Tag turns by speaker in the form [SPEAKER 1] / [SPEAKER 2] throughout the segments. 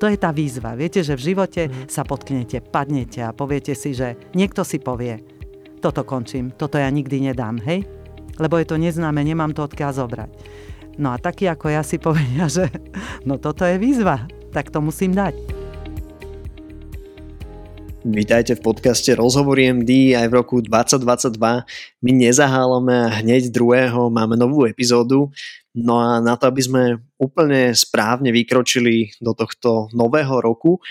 [SPEAKER 1] To je tá výzva. Viete, že v živote mm. sa potknete, padnete a poviete si, že niekto si povie, toto končím, toto ja nikdy nedám, hej? Lebo je to neznáme, nemám to odkiaľ zobrať. No a taký ako ja si povedia, že no toto je výzva, tak to musím dať.
[SPEAKER 2] Vítajte v podcaste Rozhovory MD aj v roku 2022. My nezahálame a hneď druhého máme novú epizódu. No a na to, aby sme úplne správne vykročili do tohto nového roku,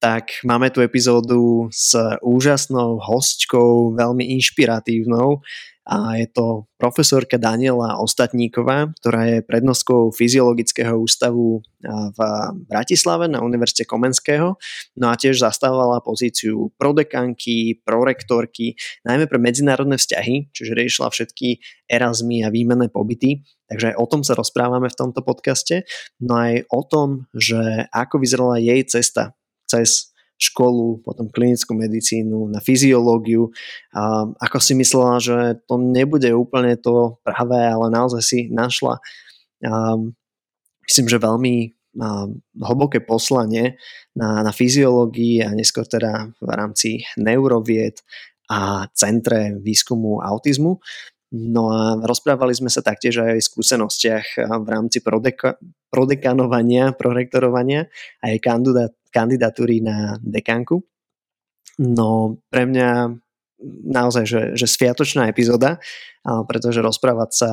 [SPEAKER 2] tak máme tu epizódu s úžasnou hostčkou, veľmi inšpiratívnou a je to profesorka Daniela Ostatníková, ktorá je prednostkou Fyziologického ústavu v Bratislave na Univerzite Komenského, no a tiež zastávala pozíciu prodekanky, prorektorky, najmä pre medzinárodné vzťahy, čiže riešila všetky Erasmy a výmenné pobyty, takže aj o tom sa rozprávame v tomto podcaste, no aj o tom, že ako vyzerala jej cesta cez školu, potom klinickú medicínu, na fyziológiu. A ako si myslela, že to nebude úplne to pravé, ale naozaj si našla a myslím, že veľmi a, hlboké poslanie na, na fyziológii a neskôr teda v rámci neurovied a centre výskumu autizmu. No a rozprávali sme sa taktiež aj o skúsenostiach v rámci prodeka- prodekanovania, prorektorovania a aj kandidát, kandidatúry na dekanku. No pre mňa naozaj, že, že sviatočná epizóda, pretože rozprávať sa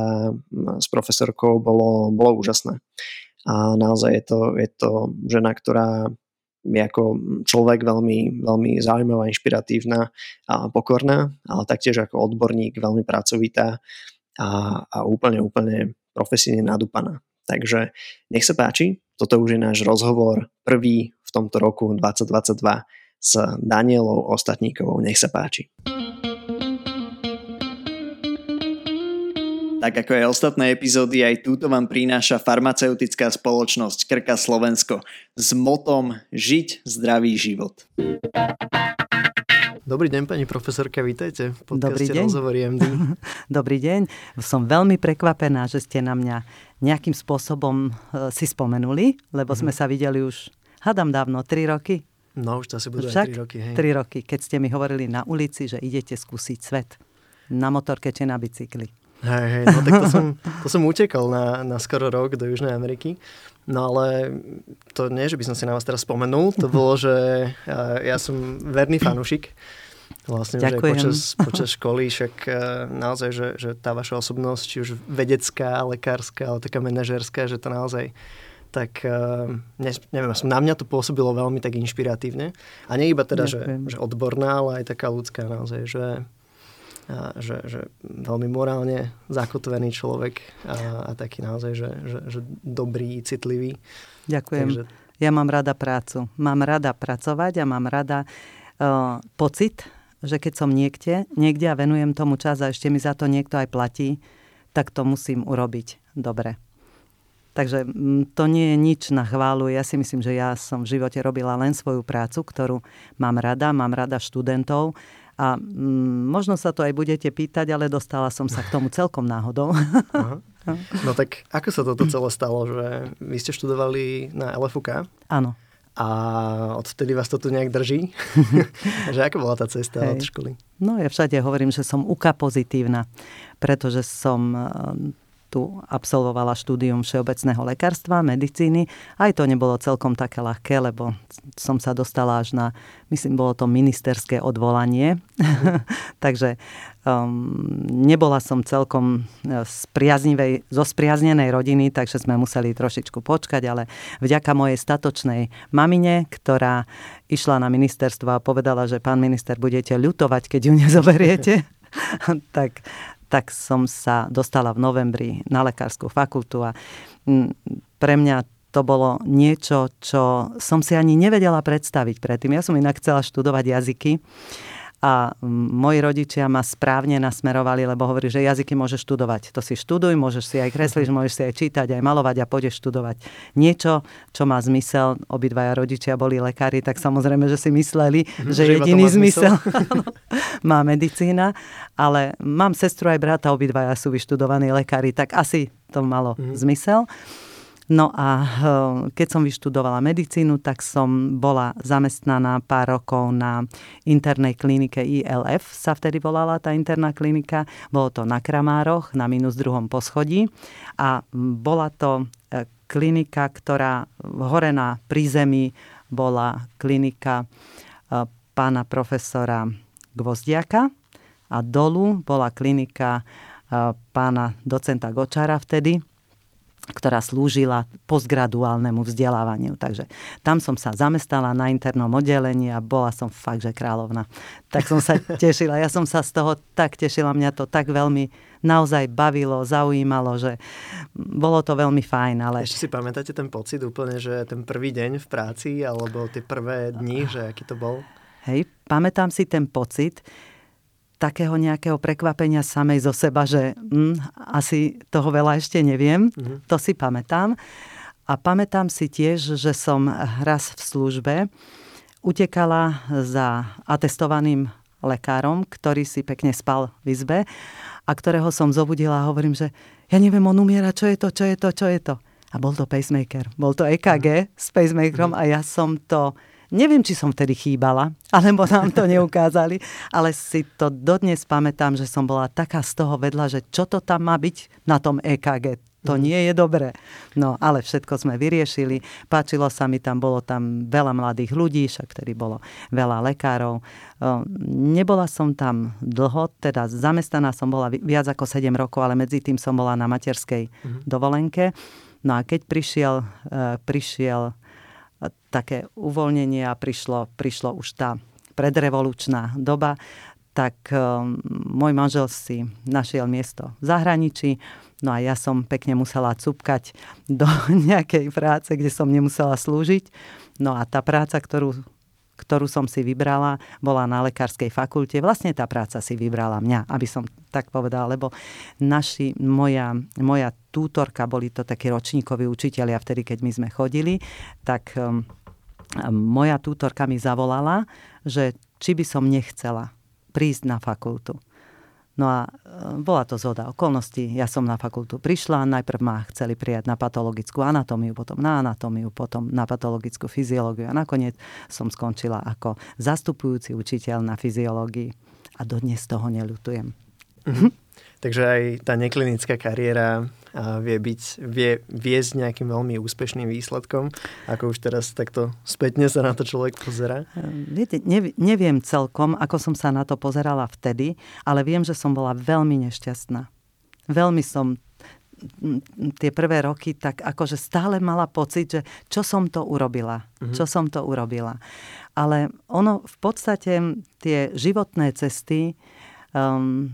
[SPEAKER 2] s profesorkou bolo, bolo úžasné. A naozaj je to, je to žena, ktorá je ako človek veľmi, veľmi zaujímavá, inšpiratívna a pokorná, ale taktiež ako odborník veľmi pracovitá a, a úplne, úplne profesíne nadúpaná. Takže nech sa páči, toto už je náš rozhovor prvý v tomto roku 2022 s Danielou Ostatníkovou. Nech sa páči. Tak ako aj ostatné epizódy, aj túto vám prináša farmaceutická spoločnosť Krka Slovensko s motom Žiť zdravý život. Dobrý deň, pani profesorka, vítajte v
[SPEAKER 1] Dobrý deň.
[SPEAKER 2] MD.
[SPEAKER 1] Dobrý deň, som veľmi prekvapená, že ste na mňa nejakým spôsobom e, si spomenuli, lebo mm-hmm. sme sa videli už Hadam dávno, 3 roky.
[SPEAKER 2] No, už to asi budú Však, aj 3 roky. Hej.
[SPEAKER 1] 3 roky, keď ste mi hovorili na ulici, že idete skúsiť svet. Na motorke či na bicykli.
[SPEAKER 2] Hej, hej, no tak to som, to som utekal na, na skoro rok do Južnej Ameriky. No ale to nie, že by som si na vás teraz spomenul, to bolo, že ja som verný fanušik. Vlastne, Ďakujem. že počas, počas školy, však naozaj, že, že tá vaša osobnosť, či už vedecká, lekárska, ale taká manažerská, že to naozaj tak uh, neviem, na mňa to pôsobilo veľmi tak inšpiratívne. A nie iba teda, že, že odborná, ale aj taká ľudská naozaj, že, a, že, že veľmi morálne zakotvený človek a, a taký naozaj, že, že, že dobrý, citlivý.
[SPEAKER 1] Ďakujem. Takže... Ja mám rada prácu. Mám rada pracovať a mám rada uh, pocit, že keď som niekde, niekde a venujem tomu čas a ešte mi za to niekto aj platí, tak to musím urobiť dobre. Takže mm, to nie je nič na chválu. Ja si myslím, že ja som v živote robila len svoju prácu, ktorú mám rada, mám rada študentov a mm, možno sa to aj budete pýtať, ale dostala som sa k tomu celkom náhodou. Aha.
[SPEAKER 2] No tak ako sa toto celé stalo, že vy ste študovali na LFUK?
[SPEAKER 1] Áno.
[SPEAKER 2] A odtedy vás to tu nejak drží? že ako bola tá cesta Hej. od školy?
[SPEAKER 1] No ja všade hovorím, že som UK pozitívna, pretože som tu absolvovala štúdium všeobecného lekárstva, medicíny. Aj to nebolo celkom také ľahké, lebo som sa dostala až na, myslím, bolo to ministerské odvolanie. Takže um, nebola som celkom e, z priaznivej, zo spriaznenej rodiny, takže sme museli trošičku počkať, ale vďaka mojej statočnej mamine, ktorá išla na ministerstvo a povedala, že pán minister, budete ľutovať, keď ju nezoberiete, tak tak som sa dostala v novembri na lekárskú fakultu a mm, pre mňa to bolo niečo, čo som si ani nevedela predstaviť predtým. Ja som inak chcela študovať jazyky a moji rodičia ma správne nasmerovali, lebo hovorí, že jazyky môžeš študovať. To si študuj, môžeš si aj kresliť, môžeš si aj čítať, aj malovať a pôjdeš študovať. Niečo, čo má zmysel, obidvaja rodičia boli lekári, tak samozrejme, že si mysleli, mm, že, že jediný zmysel, zmysel má medicína, ale mám sestru aj brata, obidvaja sú vyštudovaní lekári, tak asi to malo mm. zmysel. No a eh, keď som vyštudovala medicínu, tak som bola zamestnaná pár rokov na internej klinike ILF, sa vtedy volala tá interná klinika. Bolo to na Kramároch, na minus druhom poschodí. A bola to eh, klinika, ktorá hore na prízemí bola klinika eh, pána profesora Gvozdiaka a dolu bola klinika pána docenta Gočara vtedy, ktorá slúžila postgraduálnemu vzdelávaniu. Takže tam som sa zamestala na internom oddelení a bola som fakt, že kráľovna. Tak som sa tešila. Ja som sa z toho tak tešila. Mňa to tak veľmi naozaj bavilo, zaujímalo, že bolo to veľmi fajn. Ale...
[SPEAKER 2] Ešte si pamätáte ten pocit úplne, že ten prvý deň v práci alebo tie prvé dni, že aký to bol?
[SPEAKER 1] Hej, pamätám si ten pocit, takého nejakého prekvapenia samej zo seba, že hm, asi toho veľa ešte neviem. Mm-hmm. To si pamätám. A pamätám si tiež, že som raz v službe utekala za atestovaným lekárom, ktorý si pekne spal v izbe a ktorého som zobudila a hovorím, že ja neviem, on umiera, čo je to, čo je to, čo je to. A bol to pacemaker. Bol to EKG s pacemakerom mm. a ja som to Neviem, či som vtedy chýbala, alebo nám to neukázali, ale si to dodnes pamätám, že som bola taká z toho vedľa, že čo to tam má byť na tom EKG. To mhm. nie je dobré. No, ale všetko sme vyriešili. Páčilo sa mi tam, bolo tam veľa mladých ľudí, však vtedy bolo veľa lekárov. Nebola som tam dlho, teda zamestnaná som bola viac ako 7 rokov, ale medzi tým som bola na materskej mm-hmm. dovolenke. No a keď prišiel, e, prišiel také uvoľnenie a prišlo, prišlo už tá predrevolučná doba, tak um, môj manžel si našiel miesto v zahraničí, no a ja som pekne musela cupkať do nejakej práce, kde som nemusela slúžiť. No a tá práca, ktorú ktorú som si vybrala, bola na lekárskej fakulte. Vlastne tá práca si vybrala mňa, aby som tak povedala, lebo naši, moja, moja tútorka, boli to takí ročníkoví učiteľia vtedy, keď my sme chodili, tak um, moja tútorka mi zavolala, že či by som nechcela prísť na fakultu. No a e, bola to zhoda okolností. Ja som na fakultu prišla, najprv ma chceli prijať na patologickú anatómiu, potom na anatómiu, potom na patologickú fyziológiu a nakoniec som skončila ako zastupujúci učiteľ na fyziológii a dodnes toho neľutujem.
[SPEAKER 2] Mm-hmm. Takže aj tá neklinická kariéra vie, byť, vie viesť nejakým veľmi úspešným výsledkom, ako už teraz takto spätne sa na to človek pozera?
[SPEAKER 1] Viete, neviem celkom, ako som sa na to pozerala vtedy, ale viem, že som bola veľmi nešťastná. Veľmi som tie prvé roky tak akože stále mala pocit, že čo som to urobila, mm-hmm. čo som to urobila. Ale ono v podstate tie životné cesty um,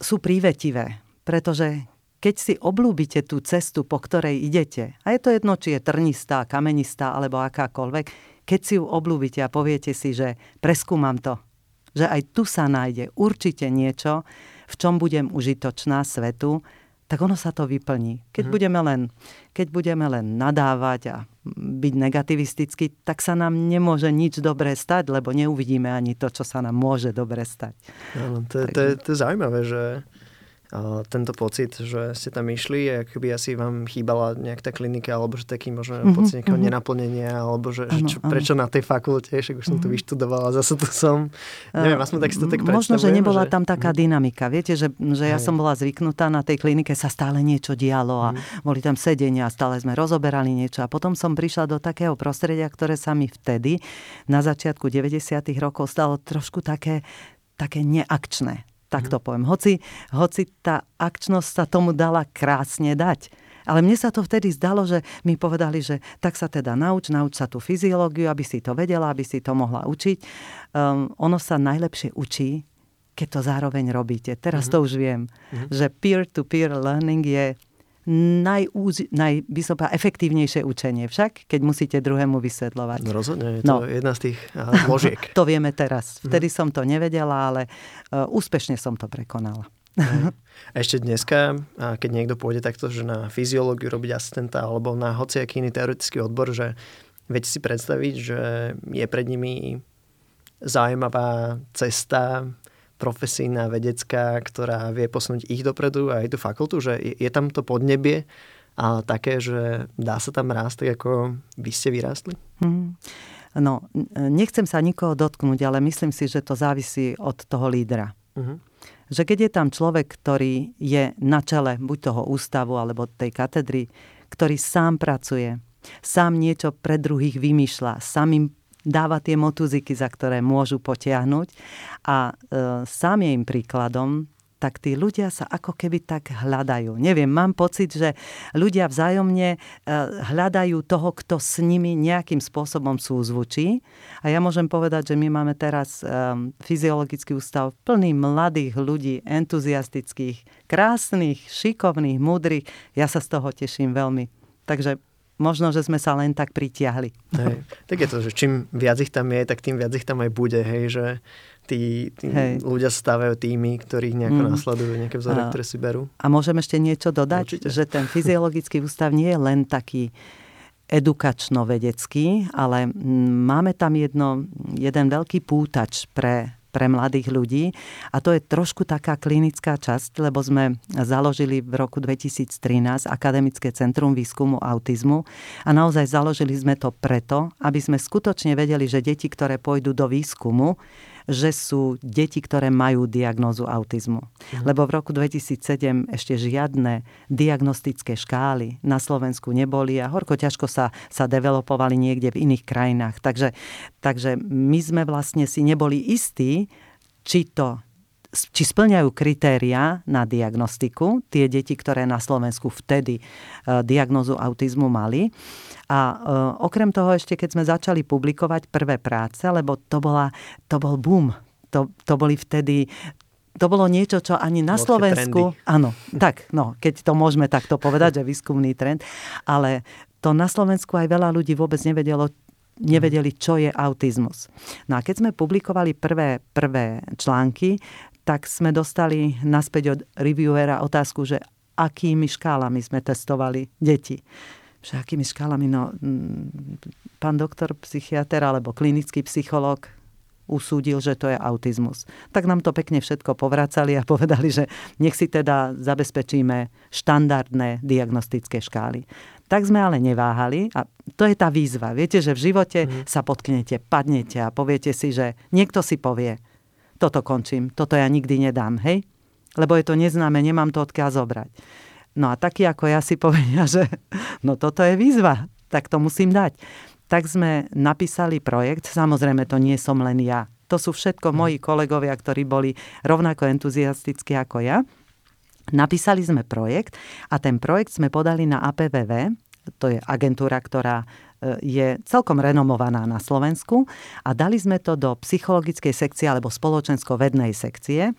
[SPEAKER 1] sú prívetivé, pretože keď si oblúbite tú cestu, po ktorej idete, a je to jedno, či je trnistá, kamenistá alebo akákoľvek, keď si ju oblúbite a poviete si, že preskúmam to, že aj tu sa nájde určite niečo, v čom budem užitočná svetu, tak ono sa to vyplní. Keď, mm. budeme, len, keď budeme len nadávať a byť negativistický, tak sa nám nemôže nič dobré stať, lebo neuvidíme ani to, čo sa nám môže dobre stať.
[SPEAKER 2] Áno, to, je, to, to je zaujímavé, že tento pocit, že ste tam išli a keby asi vám chýbala nejak tá klinika, alebo že taký možno mm-hmm, pocit nejakého mm-hmm. nenaplnenia, alebo že, ano, že čo, prečo na tej fakulte, však už som mm-hmm. tu vyštudovala, zase tu som. Neviem, aspoň tak si to tak
[SPEAKER 1] Možno, že nebola že... tam taká mhm. dynamika. Viete, že, že ja som bola zvyknutá, na tej klinike sa stále niečo dialo a mm-hmm. boli tam sedenia, stále sme rozoberali niečo a potom som prišla do takého prostredia, ktoré sa mi vtedy, na začiatku 90. rokov, stalo trošku také také neakčné tak to poviem. Hoci, hoci tá akčnosť sa tomu dala krásne dať. Ale mne sa to vtedy zdalo, že mi povedali, že tak sa teda nauč, nauč sa tú fyziológiu, aby si to vedela, aby si to mohla učiť. Um, ono sa najlepšie učí, keď to zároveň robíte. Teraz mm-hmm. to už viem, mm-hmm. že peer-to-peer learning je najúz, naj, by som povedal, efektívnejšie učenie však, keď musíte druhému vysvetľovať.
[SPEAKER 2] No rozhodne, je to no. jedna z tých zložiek.
[SPEAKER 1] to vieme teraz. Mhm. Vtedy mm. som to nevedela, ale uh, úspešne som to prekonala.
[SPEAKER 2] A ešte dneska, keď niekto pôjde takto, že na fyziológiu robiť asistenta alebo na hociaký iný teoretický odbor, že viete si predstaviť, že je pred nimi zaujímavá cesta profesijná, vedecká, ktorá vie posunúť ich dopredu a aj tú fakultu, že je, tam to podnebie a také, že dá sa tam rásť tak, ako vy ste vyrástli?
[SPEAKER 1] Hmm. No, nechcem sa nikoho dotknúť, ale myslím si, že to závisí od toho lídra. Uh-huh. Že keď je tam človek, ktorý je na čele buď toho ústavu alebo tej katedry, ktorý sám pracuje, sám niečo pre druhých vymýšľa, sám im dáva tie motuziky, za ktoré môžu potiahnuť a e, sám je im príkladom, tak tí ľudia sa ako keby tak hľadajú. Neviem, mám pocit, že ľudia vzájomne e, hľadajú toho, kto s nimi nejakým spôsobom súzvučí. A ja môžem povedať, že my máme teraz um, fyziologický ústav plný mladých ľudí, entuziastických, krásnych, šikovných, múdrych. Ja sa z toho teším veľmi. Takže možno, že sme sa len tak pritiahli.
[SPEAKER 2] Hej. Tak je to, že čím viac ich tam je, tak tým viac ich tam aj bude, hej, že tí, tí ľudia stávajú týmy, ktorí nejako mm. nasledujú, nejaké vzory, a, ktoré si berú.
[SPEAKER 1] A môžem ešte niečo dodať? Určite. Že ten fyziologický ústav nie je len taký edukačno-vedecký, ale máme tam jedno, jeden veľký pútač pre pre mladých ľudí. A to je trošku taká klinická časť, lebo sme založili v roku 2013 Akademické centrum výskumu autizmu a naozaj založili sme to preto, aby sme skutočne vedeli, že deti, ktoré pôjdu do výskumu, že sú deti, ktoré majú diagnózu autizmu. Mhm. Lebo v roku 2007 ešte žiadne diagnostické škály na Slovensku neboli a horko ťažko sa, sa developovali niekde v iných krajinách. Takže, takže my sme vlastne si neboli istí, či to či splňajú kritéria na diagnostiku, tie deti, ktoré na Slovensku vtedy e, diagnozu autizmu mali. A e, okrem toho ešte, keď sme začali publikovať prvé práce, lebo to, bola, to bol boom, to, to boli vtedy to bolo niečo, čo ani na Slovensku... Áno, tak, no, keď to môžeme takto povedať, že výskumný trend, ale to na Slovensku aj veľa ľudí vôbec nevedelo, nevedeli, čo je autizmus. No a keď sme publikovali prvé, prvé články, tak sme dostali naspäť od reviewera otázku, že akými škálami sme testovali deti. Že akými škálami, no, mm, pán doktor, psychiatr alebo klinický psychológ usúdil, že to je autizmus. Tak nám to pekne všetko povracali a povedali, že nech si teda zabezpečíme štandardné diagnostické škály. Tak sme ale neváhali a to je tá výzva. Viete, že v živote mm. sa potknete, padnete a poviete si, že niekto si povie, toto končím, toto ja nikdy nedám, hej? Lebo je to neznáme, nemám to odkiaľ zobrať. No a taký ako ja si povedia, že no toto je výzva, tak to musím dať. Tak sme napísali projekt, samozrejme to nie som len ja. To sú všetko mhm. moji kolegovia, ktorí boli rovnako entuziastickí ako ja. Napísali sme projekt a ten projekt sme podali na APVV, to je agentúra, ktorá je celkom renomovaná na Slovensku a dali sme to do psychologickej sekcie alebo spoločensko-vednej sekcie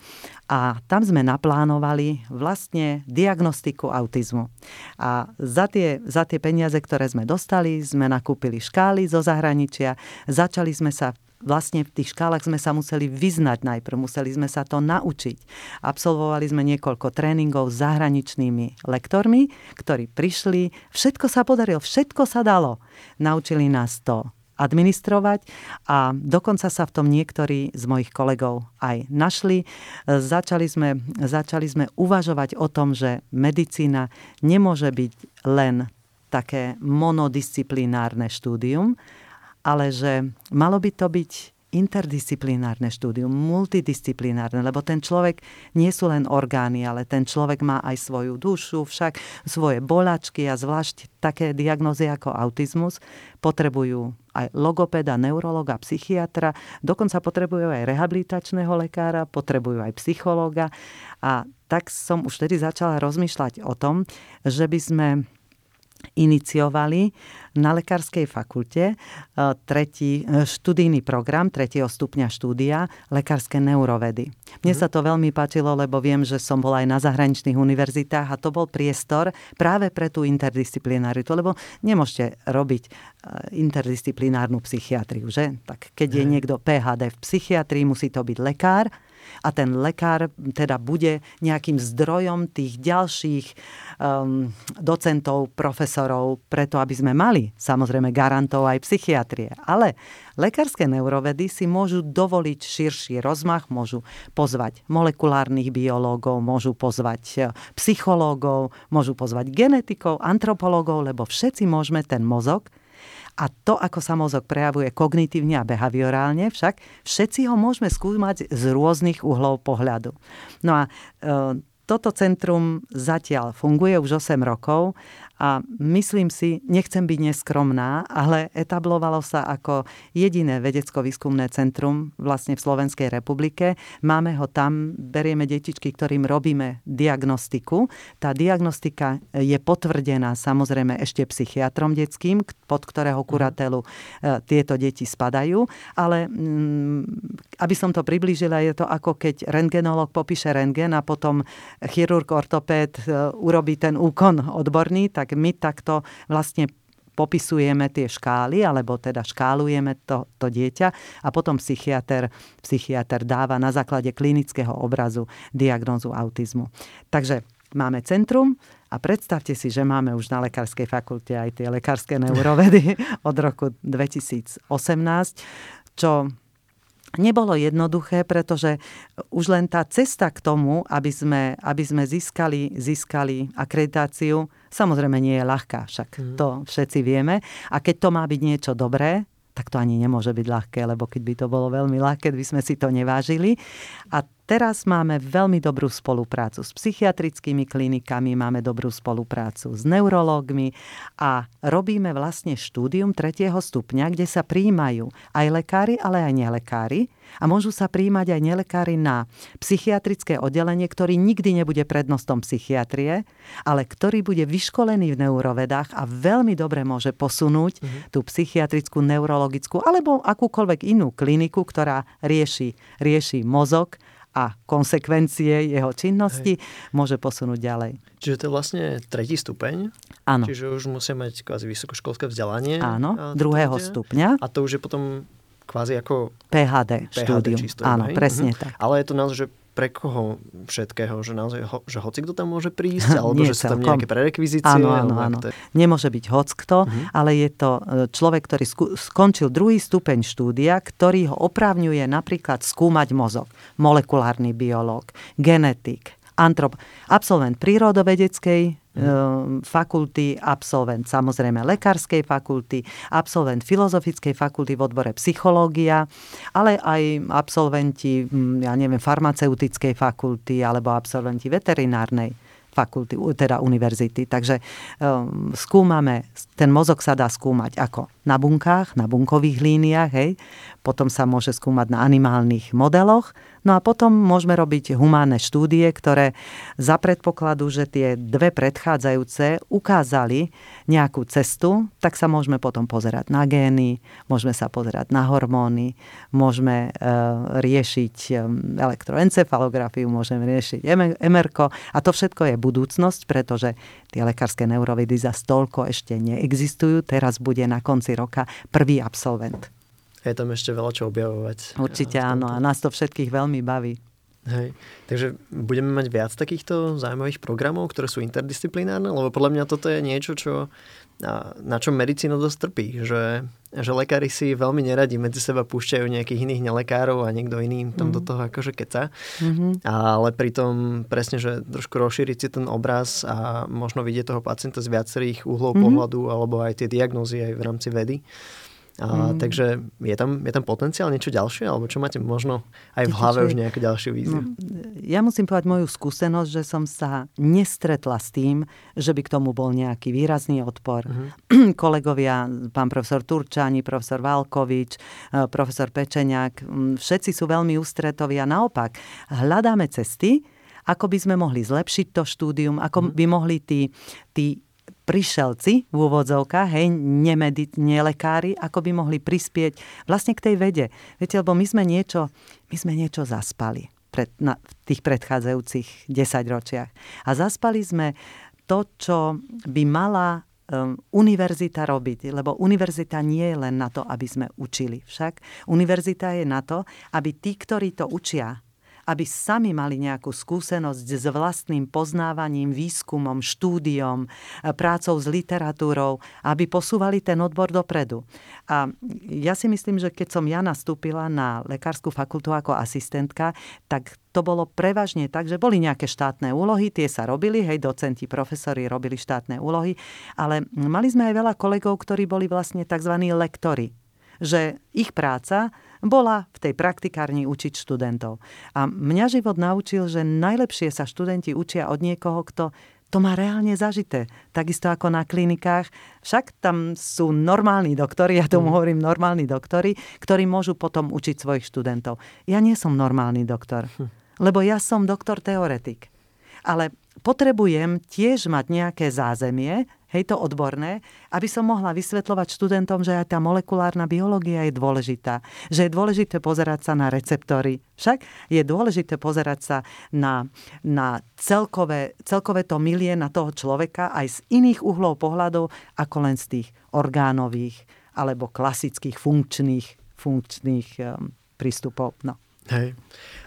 [SPEAKER 1] a tam sme naplánovali vlastne diagnostiku autizmu. A za tie, za tie peniaze, ktoré sme dostali, sme nakúpili škály zo zahraničia, začali sme sa vlastne v tých škálach sme sa museli vyznať najprv, museli sme sa to naučiť. Absolvovali sme niekoľko tréningov s zahraničnými lektormi, ktorí prišli, všetko sa podarilo, všetko sa dalo. Naučili nás to administrovať a dokonca sa v tom niektorí z mojich kolegov aj našli. Začali sme, začali sme uvažovať o tom, že medicína nemôže byť len také monodisciplinárne štúdium, ale že malo by to byť interdisciplinárne štúdium, multidisciplinárne, lebo ten človek nie sú len orgány, ale ten človek má aj svoju dušu, však svoje bolačky a zvlášť také diagnózy ako autizmus potrebujú aj logopeda, neurologa, psychiatra, dokonca potrebujú aj rehabilitačného lekára, potrebujú aj psychológa a tak som už tedy začala rozmýšľať o tom, že by sme iniciovali na Lekárskej fakulte e, tretí e, študijný program tretieho stupňa štúdia lekárske neurovedy. Mne sa to veľmi páčilo, lebo viem, že som bola aj na zahraničných univerzitách a to bol priestor práve pre tú interdisciplinaritu, lebo nemôžete robiť e, interdisciplinárnu psychiatriu, že? Tak keď je niekto PHD v psychiatrii, musí to byť lekár, a ten lekár teda bude nejakým zdrojom tých ďalších um, docentov, profesorov, preto aby sme mali samozrejme garantov aj psychiatrie. Ale lekárske neurovedy si môžu dovoliť širší rozmach, môžu pozvať molekulárnych biológov, môžu pozvať e, psychológov, môžu pozvať genetikov, antropológov, lebo všetci môžeme ten mozog a to, ako sa mozog prejavuje kognitívne a behaviorálne, však všetci ho môžeme skúmať z rôznych uhlov pohľadu. No a e, toto centrum zatiaľ funguje už 8 rokov a myslím si, nechcem byť neskromná, ale etablovalo sa ako jediné vedecko-výskumné centrum vlastne v Slovenskej republike. Máme ho tam, berieme detičky, ktorým robíme diagnostiku. Tá diagnostika je potvrdená samozrejme ešte psychiatrom detským, pod ktorého mhm. kuratelu e, tieto deti spadajú, ale mm, aby som to priblížila, je to ako keď rengenolog popíše rengen a potom chirurg ortopéd e, urobí ten úkon odborný, tak my takto vlastne popisujeme tie škály, alebo teda škálujeme to, to dieťa a potom psychiatr, psychiatr dáva na základe klinického obrazu diagnózu autizmu. Takže máme centrum a predstavte si, že máme už na lekárskej fakulte aj tie lekárske neurovedy od roku 2018, čo nebolo jednoduché, pretože už len tá cesta k tomu, aby sme, aby sme získali, získali akreditáciu, samozrejme nie je ľahká, však mm. to všetci vieme. A keď to má byť niečo dobré, tak to ani nemôže byť ľahké, lebo keď by to bolo veľmi ľahké, by sme si to nevážili. A Teraz máme veľmi dobrú spoluprácu s psychiatrickými klinikami, máme dobrú spoluprácu s neurológmi a robíme vlastne štúdium tretieho stupňa, kde sa príjmajú aj lekári, ale aj nelekári a môžu sa príjmať aj nelekári na psychiatrické oddelenie, ktorý nikdy nebude prednostom psychiatrie, ale ktorý bude vyškolený v neurovedách a veľmi dobre môže posunúť uh-huh. tú psychiatrickú, neurologickú alebo akúkoľvek inú kliniku, ktorá rieši, rieši mozog a konsekvencie jeho činnosti Hej. môže posunúť ďalej.
[SPEAKER 2] Čiže to je vlastne tretí stupeň?
[SPEAKER 1] Áno.
[SPEAKER 2] Čiže už musia mať kvázi vysokoškolské vzdelanie?
[SPEAKER 1] Áno, druhého stupňa.
[SPEAKER 2] A to už je potom kvázi ako...
[SPEAKER 1] PHD, PHD štúdium. Čisto, Áno, hej? presne uh-huh. tak.
[SPEAKER 2] Ale je to naozaj, že pre koho všetkého? Že naozaj, ho, že hoci kto tam môže prísť? Alebo Nie, že sú tam nejaké prerekvizície?
[SPEAKER 1] Áno, áno, áno. Je... Nemôže byť hoc kto, uh-huh. ale je to e, človek, ktorý skončil druhý stupeň štúdia, ktorý ho oprávňuje napríklad skúmať mozog. Molekulárny biológ, genetik, antrop, absolvent prírodovedeckej. Fakulty, absolvent samozrejme lekárskej fakulty, absolvent filozofickej fakulty v odbore psychológia, ale aj absolventi, hm, ja neviem, farmaceutickej fakulty alebo absolventi veterinárnej fakulty, teda univerzity. Takže um, skúmame, ten mozog sa dá skúmať ako na bunkách, na bunkových líniách, hej. potom sa môže skúmať na animálnych modeloch, No a potom môžeme robiť humánne štúdie, ktoré za predpokladu, že tie dve predchádzajúce ukázali nejakú cestu, tak sa môžeme potom pozerať na gény, môžeme sa pozerať na hormóny, môžeme e, riešiť e, elektroencefalografiu, môžeme riešiť MRK a to všetko je budúcnosť, pretože tie lekárske neurovidy za stolko ešte neexistujú. Teraz bude na konci roka prvý absolvent
[SPEAKER 2] je tam ešte veľa čo objavovať.
[SPEAKER 1] Určite áno a nás to všetkých veľmi baví.
[SPEAKER 2] Hej. Takže budeme mať viac takýchto zaujímavých programov, ktoré sú interdisciplinárne, lebo podľa mňa toto je niečo, čo, na, na čo medicína dosť trpí, že, že lekári si veľmi neradi medzi seba púšťajú nejakých iných nelekárov a niekto iný tam mm. do mhm. toho akože keca. Mm-hmm. Ale pritom presne, že trošku rozšíriť si ten obraz a možno vidieť toho pacienta z viacerých uhlov mm-hmm. pohľadu alebo aj tie diagnózy aj v rámci vedy. A, mm. Takže je tam, je tam potenciál niečo ďalšie? Alebo čo máte možno aj v hlave už nejaké ďalšie vízie? No,
[SPEAKER 1] ja musím povedať moju skúsenosť, že som sa nestretla s tým, že by k tomu bol nejaký výrazný odpor. Mm. Kolegovia, pán profesor Turčani, profesor Valkovič, e, profesor Pečeniak, všetci sú veľmi ústretoví a naopak hľadáme cesty, ako by sme mohli zlepšiť to štúdium, ako mm. by mohli tí, tí prišelci v úvodzovkách, hej, nemedi, nelekári, ako by mohli prispieť vlastne k tej vede. Viete, lebo my sme niečo, my sme niečo zaspali pred, na, v tých predchádzajúcich 10 ročiach. A zaspali sme to, čo by mala um, univerzita robiť, lebo univerzita nie je len na to, aby sme učili. Však univerzita je na to, aby tí, ktorí to učia, aby sami mali nejakú skúsenosť s vlastným poznávaním, výskumom, štúdiom, prácou s literatúrou, aby posúvali ten odbor dopredu. A ja si myslím, že keď som ja nastúpila na lekárskú fakultu ako asistentka, tak to bolo prevažne tak, že boli nejaké štátne úlohy, tie sa robili, hej, docenti, profesori robili štátne úlohy, ale mali sme aj veľa kolegov, ktorí boli vlastne tzv. lektory, že ich práca bola v tej praktikárni učiť študentov. A mňa život naučil, že najlepšie sa študenti učia od niekoho, kto to má reálne zažité. Takisto ako na klinikách. Však tam sú normálni doktori, ja tomu mm. hovorím normálni doktori, ktorí môžu potom učiť svojich študentov. Ja nie som normálny doktor, hm. lebo ja som doktor teoretik. Ale potrebujem tiež mať nejaké zázemie, hej, to odborné, aby som mohla vysvetľovať študentom, že aj tá molekulárna biológia je dôležitá. Že je dôležité pozerať sa na receptory. Však je dôležité pozerať sa na, na celkové, celkové to milie na toho človeka aj z iných uhlov pohľadov, ako len z tých orgánových alebo klasických funkčných, funkčných um, prístupov. No.
[SPEAKER 2] Hej.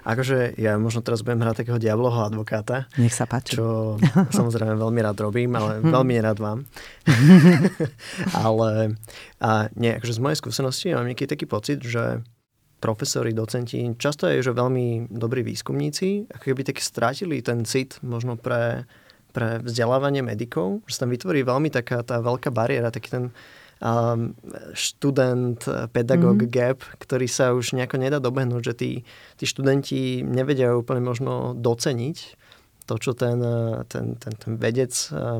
[SPEAKER 2] Akože ja možno teraz budem hrať takého diabloho advokáta.
[SPEAKER 1] Nech sa páči.
[SPEAKER 2] Čo samozrejme veľmi rád robím, ale hm. veľmi nerád vám. ale a nie, akože z mojej skúsenosti mám nejaký taký pocit, že profesori, docenti, často je, že veľmi dobrí výskumníci, ako keby tak strátili ten cit možno pre, pre vzdelávanie medikov, že sa tam vytvorí veľmi taká tá veľká bariéra, taký ten študent, pedagóg mm. gap, ktorý sa už nejako nedá dobehnúť, že tí, tí študenti nevedia úplne možno doceniť to, čo ten, ten, ten, ten vedec,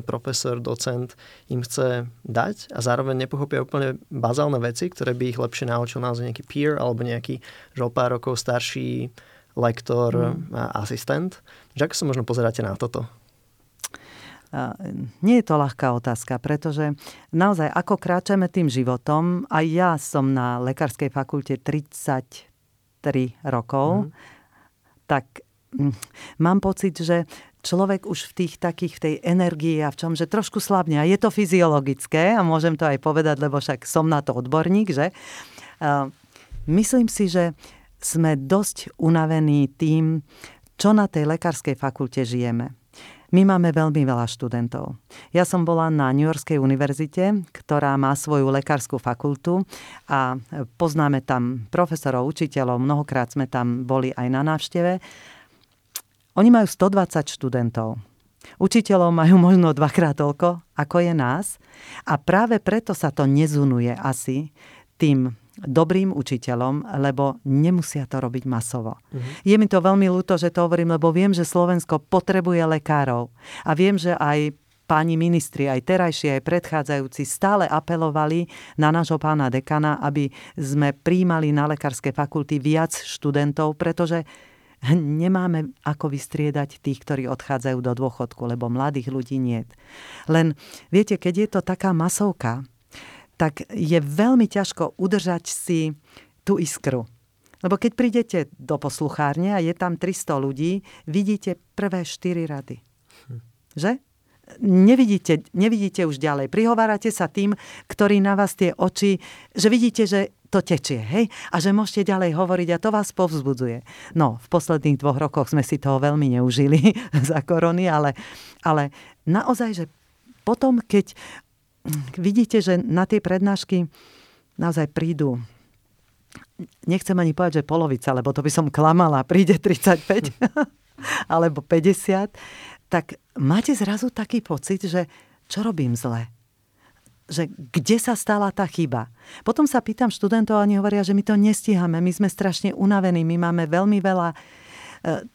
[SPEAKER 2] profesor, docent im chce dať a zároveň nepochopia úplne bazálne veci, ktoré by ich lepšie naučil naozaj nejaký peer alebo nejaký že o pár rokov starší lektor, mm. a asistent. Že ako sa možno pozeráte na toto?
[SPEAKER 1] Nie je to ľahká otázka, pretože naozaj ako kráčame tým životom, aj ja som na lekárskej fakulte 33 rokov, mm. tak hm, mám pocit, že človek už v tých takých, v tej energii a v čom, že trošku slabne. A je to fyziologické a môžem to aj povedať, lebo však som na to odborník, že? Myslím si, že sme dosť unavení tým, čo na tej lekárskej fakulte žijeme. My máme veľmi veľa študentov. Ja som bola na New Yorkskej univerzite, ktorá má svoju lekárskú fakultu a poznáme tam profesorov, učiteľov, mnohokrát sme tam boli aj na návšteve. Oni majú 120 študentov. Učiteľov majú možno dvakrát toľko, ako je nás. A práve preto sa to nezunuje asi tým dobrým učiteľom, lebo nemusia to robiť masovo. Uh-huh. Je mi to veľmi ľúto, že to hovorím, lebo viem, že Slovensko potrebuje lekárov. A viem, že aj páni ministri, aj terajší, aj predchádzajúci, stále apelovali na nášho pána dekana, aby sme príjmali na lekárske fakulty viac študentov, pretože nemáme ako vystriedať tých, ktorí odchádzajú do dôchodku, lebo mladých ľudí nie. Len viete, keď je to taká masovka, tak je veľmi ťažko udržať si tú iskru. Lebo keď prídete do posluchárne a je tam 300 ľudí, vidíte prvé 4 rady. Hm. Že? Nevidíte, nevidíte už ďalej. Prihovárate sa tým, ktorí na vás tie oči, že vidíte, že to tečie, hej? A že môžete ďalej hovoriť a to vás povzbudzuje. No, v posledných dvoch rokoch sme si toho veľmi neužili za korony, ale, ale naozaj, že potom, keď vidíte, že na tie prednášky naozaj prídu. Nechcem ani povedať, že polovica, lebo to by som klamala, príde 35 alebo 50, tak máte zrazu taký pocit, že čo robím zle? Že kde sa stala tá chyba? Potom sa pýtam študentov a oni hovoria, že my to nestíhame, my sme strašne unavení, my máme veľmi veľa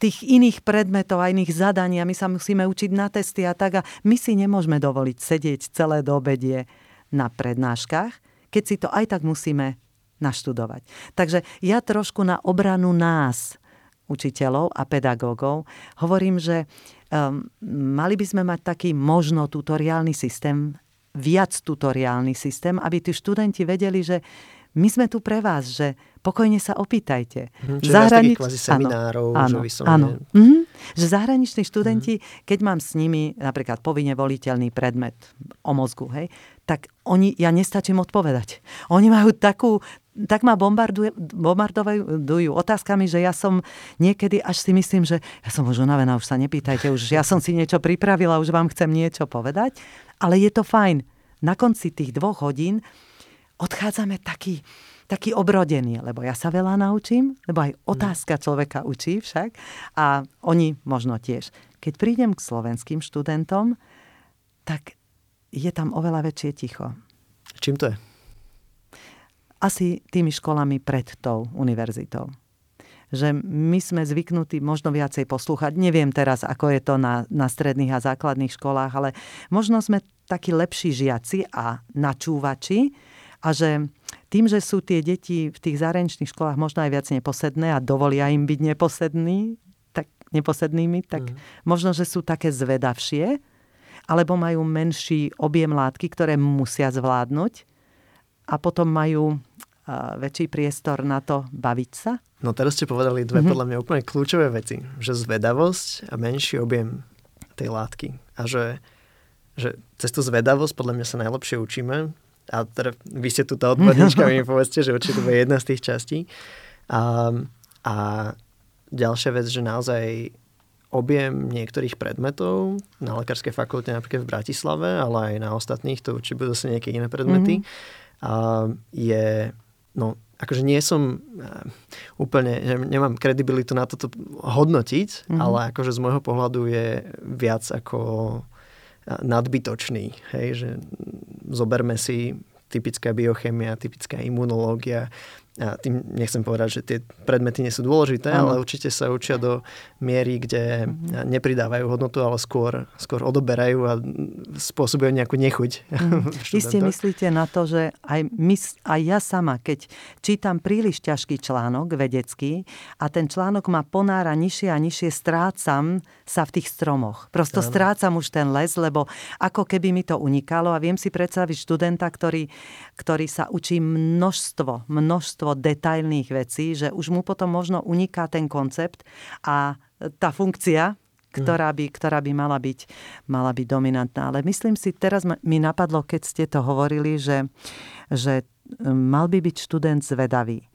[SPEAKER 1] tých iných predmetov a iných zadaní a my sa musíme učiť na testy a tak a my si nemôžeme dovoliť sedieť celé do obedie na prednáškach, keď si to aj tak musíme naštudovať. Takže ja trošku na obranu nás, učiteľov a pedagógov, hovorím, že um, mali by sme mať taký možno tutoriálny systém viac tutoriálny systém, aby tí študenti vedeli, že my sme tu pre vás, že pokojne sa opýtajte.
[SPEAKER 2] Hm, čiže Zahranič... kvázi seminárov.
[SPEAKER 1] Áno, že áno. Mm-hmm. Že zahraniční študenti, mm-hmm. keď mám s nimi napríklad povinne voliteľný predmet o mozgu, hej, tak oni, ja nestačím odpovedať. Oni majú takú, tak ma bombardujú otázkami, že ja som niekedy až si myslím, že ja som už unavená, už sa nepýtajte, už ja som si niečo pripravila, už vám chcem niečo povedať, ale je to fajn. Na konci tých dvoch hodín odchádzame taký, taký obrodený, lebo ja sa veľa naučím, lebo aj otázka človeka učí však a oni možno tiež. Keď prídem k slovenským študentom, tak je tam oveľa väčšie ticho.
[SPEAKER 2] Čím to je?
[SPEAKER 1] Asi tými školami pred tou univerzitou. Že my sme zvyknutí možno viacej poslúchať. Neviem teraz, ako je to na, na stredných a základných školách, ale možno sme takí lepší žiaci a načúvači, a že tým, že sú tie deti v tých zahraničných školách možno aj viac neposedné a dovolia im byť neposední, tak, neposednými, tak mm. možno, že sú také zvedavšie, alebo majú menší objem látky, ktoré musia zvládnuť a potom majú uh, väčší priestor na to baviť sa?
[SPEAKER 2] No teraz ste povedali dve mm-hmm. podľa mňa úplne kľúčové veci. Že zvedavosť a menší objem tej látky. A že, že cez tú zvedavosť podľa mňa sa najlepšie učíme a teda vy ste tu tá odborníčka, mi povedzte, že určite to bude jedna z tých častí. A, a ďalšia vec, že naozaj objem niektorých predmetov na lekárskej fakulte napríklad v Bratislave, ale aj na ostatných, to určite budú zase nejaké iné predmety, mm-hmm. a je, no, akože nie som úplne, nemám kredibilitu na toto hodnotiť, mm-hmm. ale akože z môjho pohľadu je viac ako nadbytočný. Hej, že zoberme si typická biochemia, typická imunológia, a tým nechcem povedať, že tie predmety nie sú dôležité, ano. ale určite sa učia do miery, kde mm-hmm. nepridávajú hodnotu, ale skôr, skôr odoberajú a spôsobujú nejakú nechuť. Mm.
[SPEAKER 1] Vy ste myslíte na to, že aj, my, aj ja sama, keď čítam príliš ťažký článok vedecký a ten článok ma ponára nižšie a nižšie, strácam sa v tých stromoch. Prosto ano. strácam už ten les, lebo ako keby mi to unikalo a viem si predstaviť študenta, ktorý, ktorý sa učí množstvo, množstvo množstvo detailných vecí, že už mu potom možno uniká ten koncept a tá funkcia, ktorá by, ktorá by mala, byť, mala byť dominantná. Ale myslím si, teraz mi napadlo, keď ste to hovorili, že, že mal by byť študent zvedavý.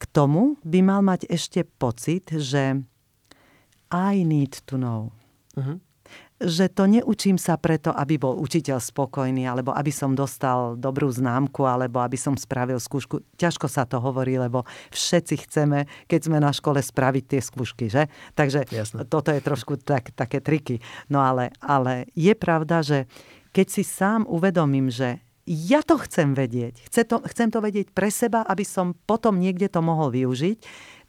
[SPEAKER 1] K tomu by mal mať ešte pocit, že I need to know. Uh-huh že to neučím sa preto, aby bol učiteľ spokojný, alebo aby som dostal dobrú známku, alebo aby som spravil skúšku. Ťažko sa to hovorí, lebo všetci chceme, keď sme na škole, spraviť tie skúšky, že? Takže Jasne. toto je trošku tak, také triky. No ale, ale je pravda, že keď si sám uvedomím, že ja to chcem vedieť, chcem to, chcem to vedieť pre seba, aby som potom niekde to mohol využiť,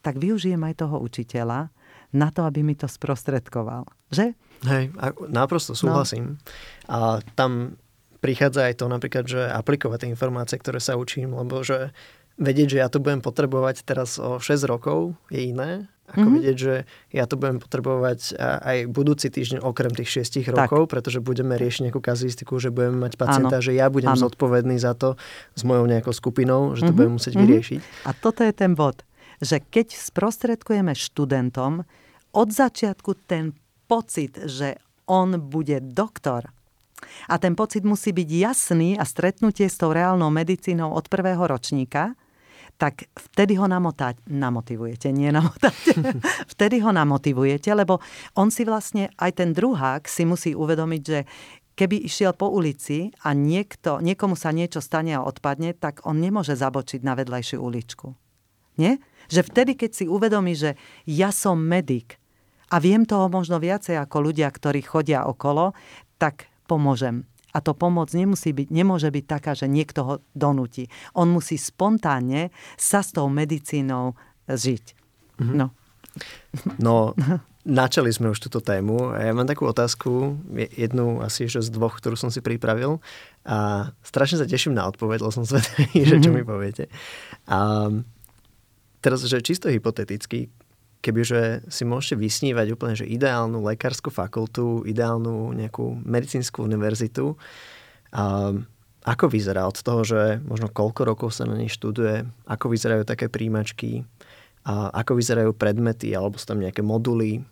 [SPEAKER 1] tak využijem aj toho učiteľa na to, aby mi to sprostredkoval. Že?
[SPEAKER 2] Hej, naprosto no. súhlasím. No. A tam prichádza aj to napríklad, že aplikovať tie informácie, ktoré sa učím, lebo že vedieť, že ja to budem potrebovať teraz o 6 rokov je iné, ako mm-hmm. vedieť, že ja to budem potrebovať aj budúci týždeň okrem tých 6 rokov, tak. pretože budeme riešiť nejakú kazuistiku, že budeme mať pacienta, ano. že ja budem ano. zodpovedný za to s mojou nejakou skupinou, že to mm-hmm. budem musieť mm-hmm. vyriešiť.
[SPEAKER 1] A toto je ten bod, že keď sprostredkujeme študentom od začiatku ten pocit, že on bude doktor, a ten pocit musí byť jasný a stretnutie s tou reálnou medicínou od prvého ročníka, tak vtedy ho namotať, namotivujete, nie namotáte. vtedy ho namotivujete, lebo on si vlastne, aj ten druhák si musí uvedomiť, že keby išiel po ulici a niekto, niekomu sa niečo stane a odpadne, tak on nemôže zabočiť na vedľajšiu uličku. Nie? Že vtedy, keď si uvedomí, že ja som medic, a viem toho možno viacej ako ľudia, ktorí chodia okolo, tak pomôžem. A to pomoc nemusí byť, nemôže byť taká, že niekto ho donúti. On musí spontánne sa s tou medicínou žiť. Mm-hmm. No.
[SPEAKER 2] No, načali sme už túto tému a ja mám takú otázku, jednu asi že z dvoch, ktorú som si pripravil a strašne sa teším na odpoveď, lebo som zvedavý, že čo mhm. mi poviete. A teraz, že čisto hypoteticky, kebyže si môžete vysnívať úplne, že ideálnu lekárskú fakultu, ideálnu nejakú medicínsku univerzitu, a ako vyzerá od toho, že možno koľko rokov sa na nej študuje, ako vyzerajú také príjimačky, a ako vyzerajú predmety, alebo sú tam nejaké moduly,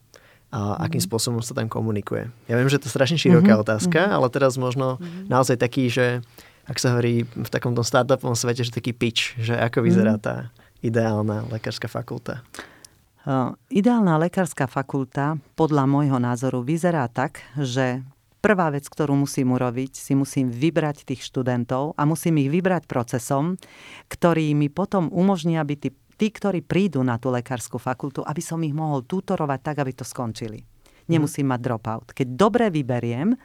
[SPEAKER 2] a akým mm-hmm. spôsobom sa tam komunikuje. Ja viem, že to je strašne široká mm-hmm. otázka, mm-hmm. ale teraz možno mm-hmm. naozaj taký, že ak sa hovorí v takomto startupovom svete, že taký pitch, že ako vyzerá mm-hmm. tá ideálna lekárska fakulta.
[SPEAKER 1] Uh, ideálna lekárska fakulta podľa môjho názoru vyzerá tak, že prvá vec, ktorú musím urobiť, si musím vybrať tých študentov a musím ich vybrať procesom, ktorý mi potom umožní, aby tí, tí, ktorí prídu na tú lekárskú fakultu, aby som ich mohol tutorovať tak, aby to skončili. Nemusím mať dropout. Keď dobre vyberiem,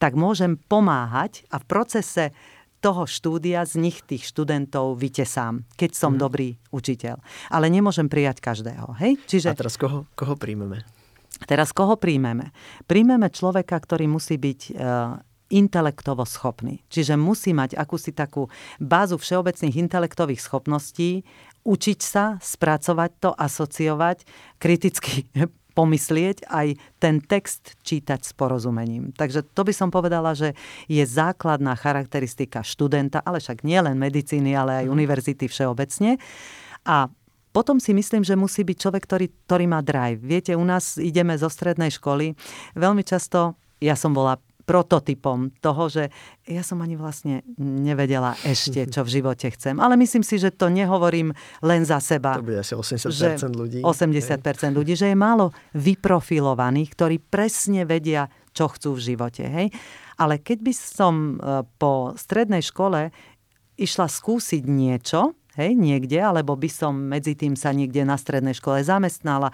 [SPEAKER 1] tak môžem pomáhať a v procese toho štúdia z nich tých študentov vytesám, keď som mm. dobrý učiteľ. Ale nemôžem prijať každého. Hej?
[SPEAKER 2] Čiže... A teraz koho, koho príjmeme?
[SPEAKER 1] Teraz koho príjmeme? Príjmeme človeka, ktorý musí byť e, intelektovo schopný. Čiže musí mať akúsi takú bázu všeobecných intelektových schopností, učiť sa, spracovať to, asociovať, kriticky pomyslieť, aj ten text čítať s porozumením. Takže to by som povedala, že je základná charakteristika študenta, ale však nielen medicíny, ale aj mhm. univerzity všeobecne. A potom si myslím, že musí byť človek, ktorý, ktorý má drive. Viete, u nás ideme zo strednej školy. Veľmi často, ja som bola prototypom toho, že ja som ani vlastne nevedela ešte, čo v živote chcem. Ale myslím si, že to nehovorím len za seba.
[SPEAKER 2] To bude asi 80% ľudí.
[SPEAKER 1] 80% hej. ľudí, že je málo vyprofilovaných, ktorí presne vedia, čo chcú v živote. Hej? Ale keď by som e, po strednej škole išla skúsiť niečo, hej, niekde, alebo by som medzi tým sa niekde na strednej škole zamestnala,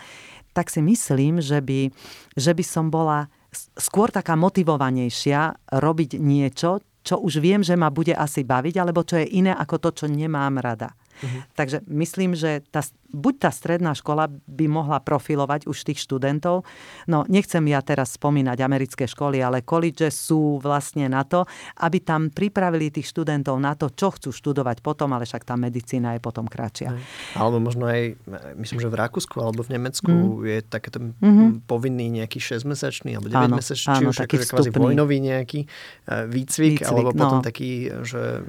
[SPEAKER 1] tak si myslím, že by, že by som bola skôr taká motivovanejšia robiť niečo, čo už viem, že ma bude asi baviť, alebo čo je iné ako to, čo nemám rada. Uh-huh. Takže myslím, že tá, buď tá stredná škola by mohla profilovať už tých študentov. No, nechcem ja teraz spomínať americké školy, ale college sú vlastne na to, aby tam pripravili tých študentov na to, čo chcú študovať potom, ale však tá medicína je potom kratšia.
[SPEAKER 2] Alebo možno aj, myslím, že v Rakúsku alebo v Nemecku mm. je takéto mm-hmm. povinný nejaký 6-mesačný alebo 9-mesačný, či už taký akože vojnový nejaký uh, výcvik, výcvik, alebo potom no. taký, že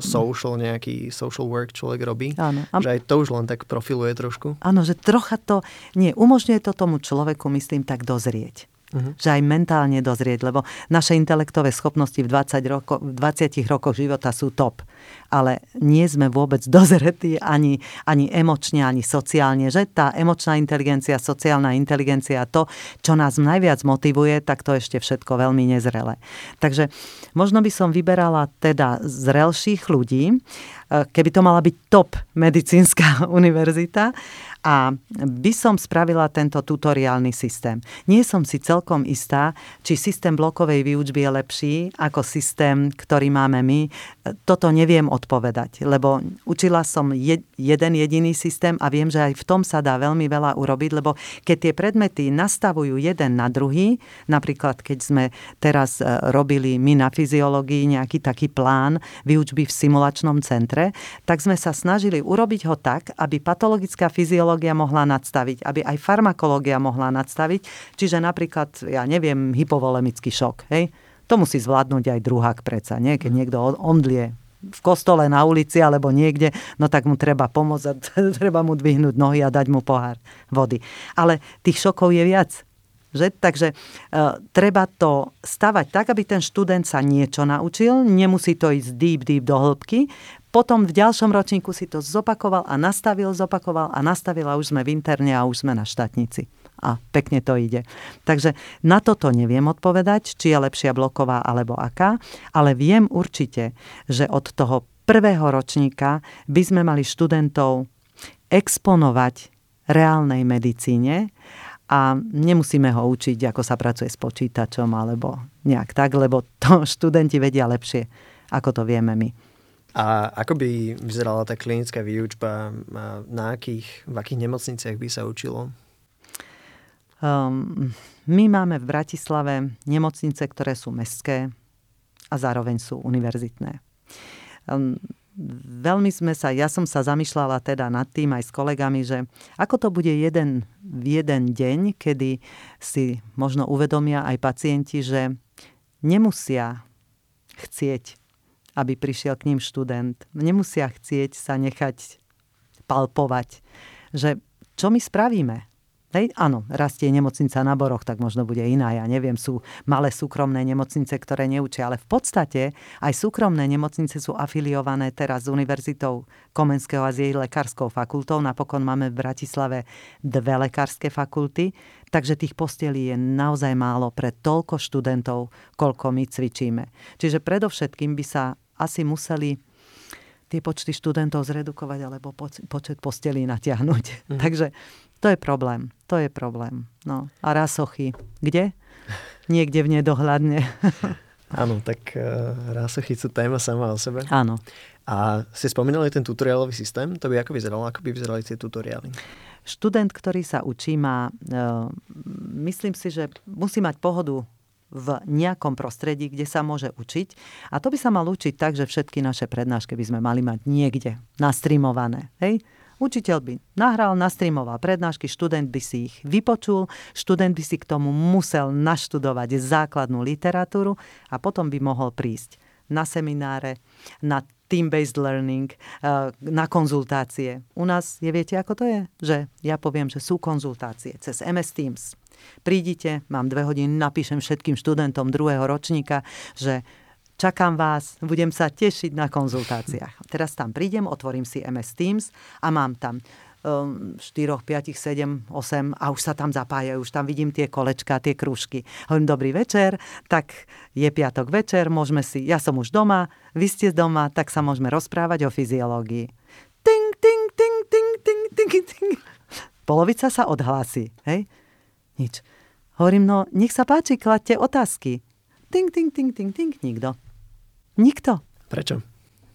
[SPEAKER 2] social nejaký social work človek robí. Áno. Že aj to už len tak profiluje trošku.
[SPEAKER 1] Áno, že trocha to, nie, umožňuje to tomu človeku, myslím, tak dozrieť. Uh-huh. Že aj mentálne dozrieť, lebo naše intelektové schopnosti v 20, roko, v 20 rokoch života sú top. Ale nie sme vôbec dozretí ani, ani emočne, ani sociálne. Že tá emočná inteligencia, sociálna inteligencia, to, čo nás najviac motivuje, tak to ešte všetko veľmi nezrele. Takže možno by som vyberala teda zrelších ľudí, eh, keby to mala byť top medicínska univerzita a by som spravila tento tutoriálny systém. Nie som si celkom istá, či systém blokovej výučby je lepší ako systém, ktorý máme my. Toto neviem odpovedať, lebo učila som je, jeden jediný systém a viem, že aj v tom sa dá veľmi veľa urobiť, lebo keď tie predmety nastavujú jeden na druhý, napríklad keď sme teraz e, robili my na fyziológii nejaký taký plán výučby v simulačnom centre, tak sme sa snažili urobiť ho tak, aby patologická fyziológia fyziológia mohla nadstaviť, aby aj farmakológia mohla nadstaviť. Čiže napríklad, ja neviem, hypovolemický šok. Hej? To musí zvládnuť aj druhák predsa, nie? keď niekto omdlie v kostole, na ulici alebo niekde, no tak mu treba pomôcť treba mu dvihnúť nohy a dať mu pohár vody. Ale tých šokov je viac. Že? Takže e, treba to stavať tak, aby ten študent sa niečo naučil, nemusí to ísť deep, deep do hĺbky, potom v ďalšom ročníku si to zopakoval a nastavil, zopakoval a nastavil a už sme v interne a už sme na štátnici. A pekne to ide. Takže na toto neviem odpovedať, či je lepšia bloková alebo aká, ale viem určite, že od toho prvého ročníka by sme mali študentov exponovať reálnej medicíne a nemusíme ho učiť, ako sa pracuje s počítačom alebo nejak tak, lebo to študenti vedia lepšie, ako to vieme my.
[SPEAKER 2] A ako by vyzerala tá klinická výučba? Na akých, v akých nemocniciach by sa učilo?
[SPEAKER 1] Um, my máme v Bratislave nemocnice, ktoré sú mestské a zároveň sú univerzitné. Um, veľmi sme sa, ja som sa zamýšľala teda nad tým aj s kolegami, že ako to bude jeden, v jeden deň, kedy si možno uvedomia aj pacienti, že nemusia chcieť aby prišiel k ním študent. Nemusia chcieť sa nechať palpovať, že čo my spravíme? Hej, áno, rastie nemocnica na Boroch, tak možno bude iná. Ja neviem, sú malé súkromné nemocnice, ktoré neučia, ale v podstate aj súkromné nemocnice sú afiliované teraz s Univerzitou Komenského a s jej lekárskou fakultou. Napokon máme v Bratislave dve lekárske fakulty, takže tých postelí je naozaj málo pre toľko študentov, koľko my cvičíme. Čiže predovšetkým by sa asi museli tie počty študentov zredukovať alebo počet postelí natiahnuť. Mm. Takže to je problém. To je problém. No. A rásochy. Kde? Niekde v nedohľadne.
[SPEAKER 2] Áno, tak uh, rásochy sú téma sama o sebe.
[SPEAKER 1] Áno.
[SPEAKER 2] A ste spomínali ten tutoriálový systém, to by ako vyzeralo? Ako by vyzerali tie tutoriály?
[SPEAKER 1] Študent, ktorý sa učí, má, uh, myslím si, že musí mať pohodu v nejakom prostredí, kde sa môže učiť. A to by sa mal učiť tak, že všetky naše prednášky by sme mali mať niekde nastreamované. Hej? Učiteľ by nahral, nastreamoval prednášky, študent by si ich vypočul, študent by si k tomu musel naštudovať základnú literatúru a potom by mohol prísť na semináre, na team-based learning, eh, na konzultácie. U nás, je viete, ako to je? Že ja poviem, že sú konzultácie cez MS Teams. Prídite, mám dve hodiny, napíšem všetkým študentom druhého ročníka, že Čakám vás, budem sa tešiť na konzultáciách. Teraz tam prídem, otvorím si MS Teams a mám tam 4, 5, 7, 8 a už sa tam zapájajú, už tam vidím tie kolečka, tie krúžky. Hovorím, dobrý večer, tak je piatok večer, môžeme si, ja som už doma, vy ste doma, tak sa môžeme rozprávať o fyziológii. Ting, ting, ting, ting, ting, ting, ting. Polovica sa odhlási, hej? Nič. Hovorím, no nech sa páči, kladte otázky. Ting, ting, ting, ting, ting, nikto. Nikto.
[SPEAKER 2] Prečo?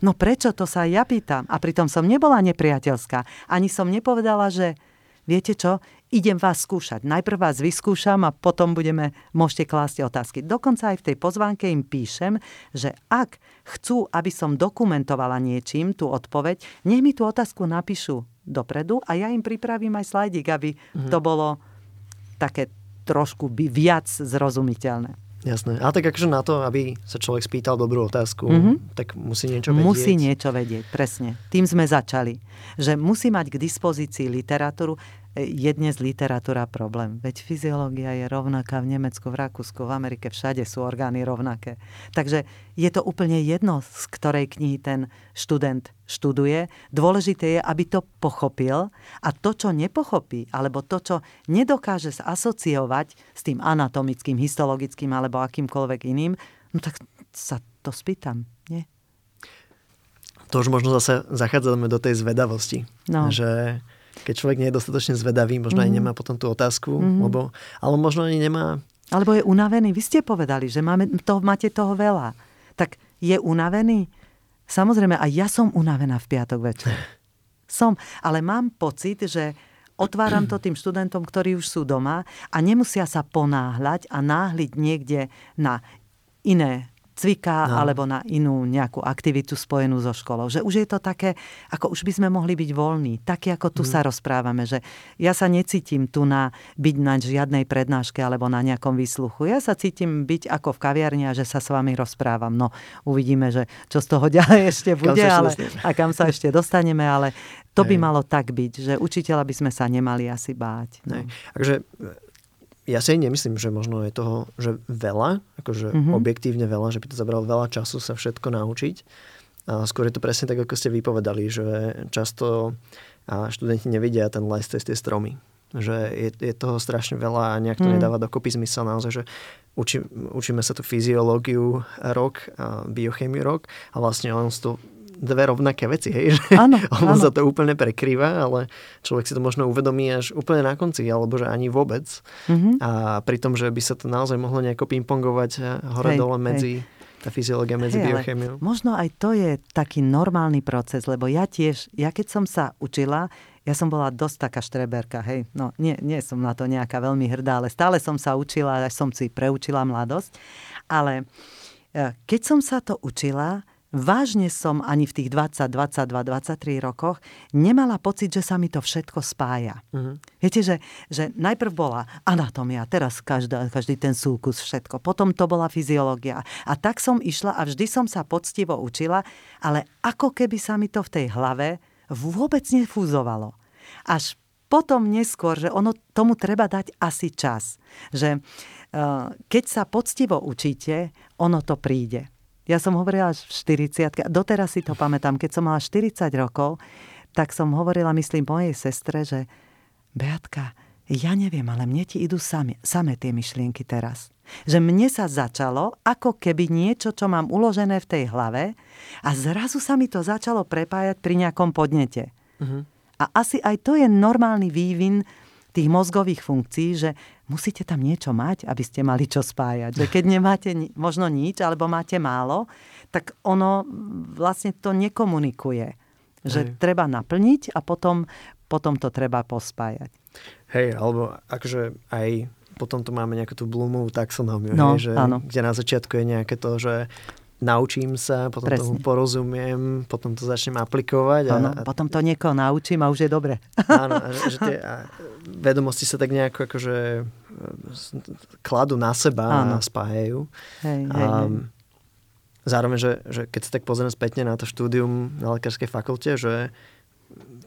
[SPEAKER 1] No prečo, to sa ja pýtam. A pritom som nebola nepriateľská. Ani som nepovedala, že viete čo, idem vás skúšať. Najprv vás vyskúšam a potom budeme, môžete klásť otázky. Dokonca aj v tej pozvánke im píšem, že ak chcú, aby som dokumentovala niečím tú odpoveď, nech mi tú otázku napíšu dopredu a ja im pripravím aj slajdik, aby to bolo také trošku by viac zrozumiteľné.
[SPEAKER 2] Jasné. A tak akože na to, aby sa človek spýtal dobrú otázku, mm-hmm. tak musí niečo vedieť.
[SPEAKER 1] Musí niečo vedieť, presne. Tým sme začali. Že musí mať k dispozícii literatúru je dnes literatúra problém. Veď fyziológia je rovnaká v Nemecku, v Rakúsku, v Amerike, všade sú orgány rovnaké. Takže je to úplne jedno, z ktorej knihy ten študent študuje. Dôležité je, aby to pochopil a to, čo nepochopí, alebo to, čo nedokáže asociovať s tým anatomickým, histologickým alebo akýmkoľvek iným, no tak sa to spýtam, nie?
[SPEAKER 2] To už možno zase zachádzame do tej zvedavosti. No. Že keď človek nie je dostatočne zvedavý, možno mm. aj nemá potom tú otázku, mm. lebo, ale možno ani nemá...
[SPEAKER 1] Alebo je unavený. Vy ste povedali, že máme, to, máte toho veľa. Tak je unavený? Samozrejme, aj ja som unavená v piatok večer. Som, ale mám pocit, že otváram to tým študentom, ktorí už sú doma a nemusia sa ponáhľať a náhliť niekde na iné cviká no. alebo na inú nejakú aktivitu spojenú so školou. Že už je to také, ako už by sme mohli byť voľní. Taký, ako tu mm. sa rozprávame. Že ja sa necítim tu na byť na žiadnej prednáške alebo na nejakom výsluchu. Ja sa cítim byť ako v kaviarni a že sa s vami rozprávam. No, uvidíme, že čo z toho ďalej ešte bude ale, a kam sa ešte dostaneme, ale to by malo tak byť, že učiteľa by sme sa nemali asi báť. No.
[SPEAKER 2] Takže ja si nemyslím, že možno je toho, že veľa, akože mm-hmm. objektívne veľa, že by to zabralo veľa času sa všetko naučiť. A skôr je to presne tak, ako ste vypovedali, že často študenti nevidia ten les cez tie stromy. Že je, je toho strašne veľa a nejak to mm. nedáva dokopy zmysel naozaj, že učí, učíme sa tu fyziológiu rok, biochemiu rok a vlastne on to dve rovnaké veci, hej? Že
[SPEAKER 1] áno,
[SPEAKER 2] ono
[SPEAKER 1] áno.
[SPEAKER 2] sa to úplne prekrýva, ale človek si to možno uvedomí až úplne na konci, alebo že ani vôbec. Mm-hmm. A pri tom, že by sa to naozaj mohlo nejako pingpongovať hore-dole medzi tá fyziológia medzi hey, biochemiou.
[SPEAKER 1] Možno aj to je taký normálny proces, lebo ja tiež, ja keď som sa učila, ja som bola dosť taká štreberka, hej. No, nie, nie som na to nejaká veľmi hrdá, ale stále som sa učila, až som si preučila mladosť. Ale e, keď som sa to učila, vážne som ani v tých 20, 22, 23 rokoch nemala pocit, že sa mi to všetko spája. Uh-huh. Viete, že, že najprv bola anatómia, teraz každá, každý ten súkus, všetko. Potom to bola fyziológia. A tak som išla a vždy som sa poctivo učila, ale ako keby sa mi to v tej hlave vôbec nefúzovalo. Až potom neskôr, že ono tomu treba dať asi čas. Že uh, keď sa poctivo učíte, ono to príde. Ja som hovorila až v 40 doteraz si to pamätám, keď som mala 40 rokov, tak som hovorila, myslím, mojej sestre, že Beatka, ja neviem, ale mne ti idú same, same tie myšlienky teraz. Že mne sa začalo, ako keby niečo, čo mám uložené v tej hlave a zrazu sa mi to začalo prepájať pri nejakom podnete. Uh-huh. A asi aj to je normálny vývin tých mozgových funkcií, že musíte tam niečo mať, aby ste mali čo spájať. Že keď nemáte možno nič, alebo máte málo, tak ono vlastne to nekomunikuje. Že Hej. treba naplniť a potom, potom to treba pospájať.
[SPEAKER 2] Hej, alebo akože aj potom tu máme nejakú tú Bloomovú taxonómiu, no, hej, že, kde na začiatku je nejaké to, že naučím sa, potom Presne. tomu porozumiem, potom to začnem aplikovať. A,
[SPEAKER 1] ano, potom to niekoho naučím a už je dobre.
[SPEAKER 2] Áno, a že, že tie a vedomosti sa tak nejako akože e, kladú na seba ano. a spájajú. Hej, a, hej, hej. Zároveň, že, že keď sa tak pozriem spätne na to štúdium na lekárskej fakulte, že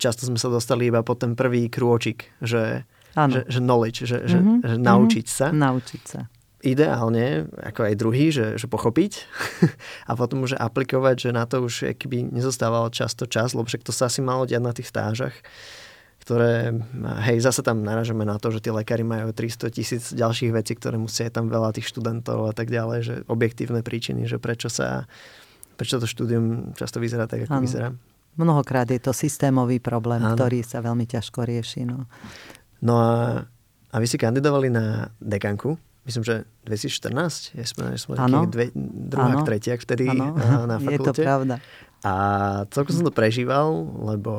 [SPEAKER 2] často sme sa dostali iba po ten prvý krôčik, že, že, že knowledge, že, mm-hmm. že, že naučiť sa.
[SPEAKER 1] Naučiť sa
[SPEAKER 2] ideálne, ako aj druhý, že, že pochopiť a potom už aplikovať, že na to už keby nezostával často čas, lebo však to sa asi malo diať na tých stážach, ktoré, hej, zase tam naražame na to, že tí lekári majú 300 tisíc ďalších vecí, ktoré musia tam veľa tých študentov a tak ďalej, že objektívne príčiny, že prečo sa, prečo to štúdium často vyzerá tak, ako ano. vyzerá.
[SPEAKER 1] Mnohokrát je to systémový problém, ano. ktorý sa veľmi ťažko rieši. No,
[SPEAKER 2] no a, a vy si kandidovali na dekanku myslím, že 2014, ja sme, sme ano. dve, druhák, ano. tretiak vtedy ano. na fakulte.
[SPEAKER 1] Je to pravda.
[SPEAKER 2] A celkom som to prežíval, lebo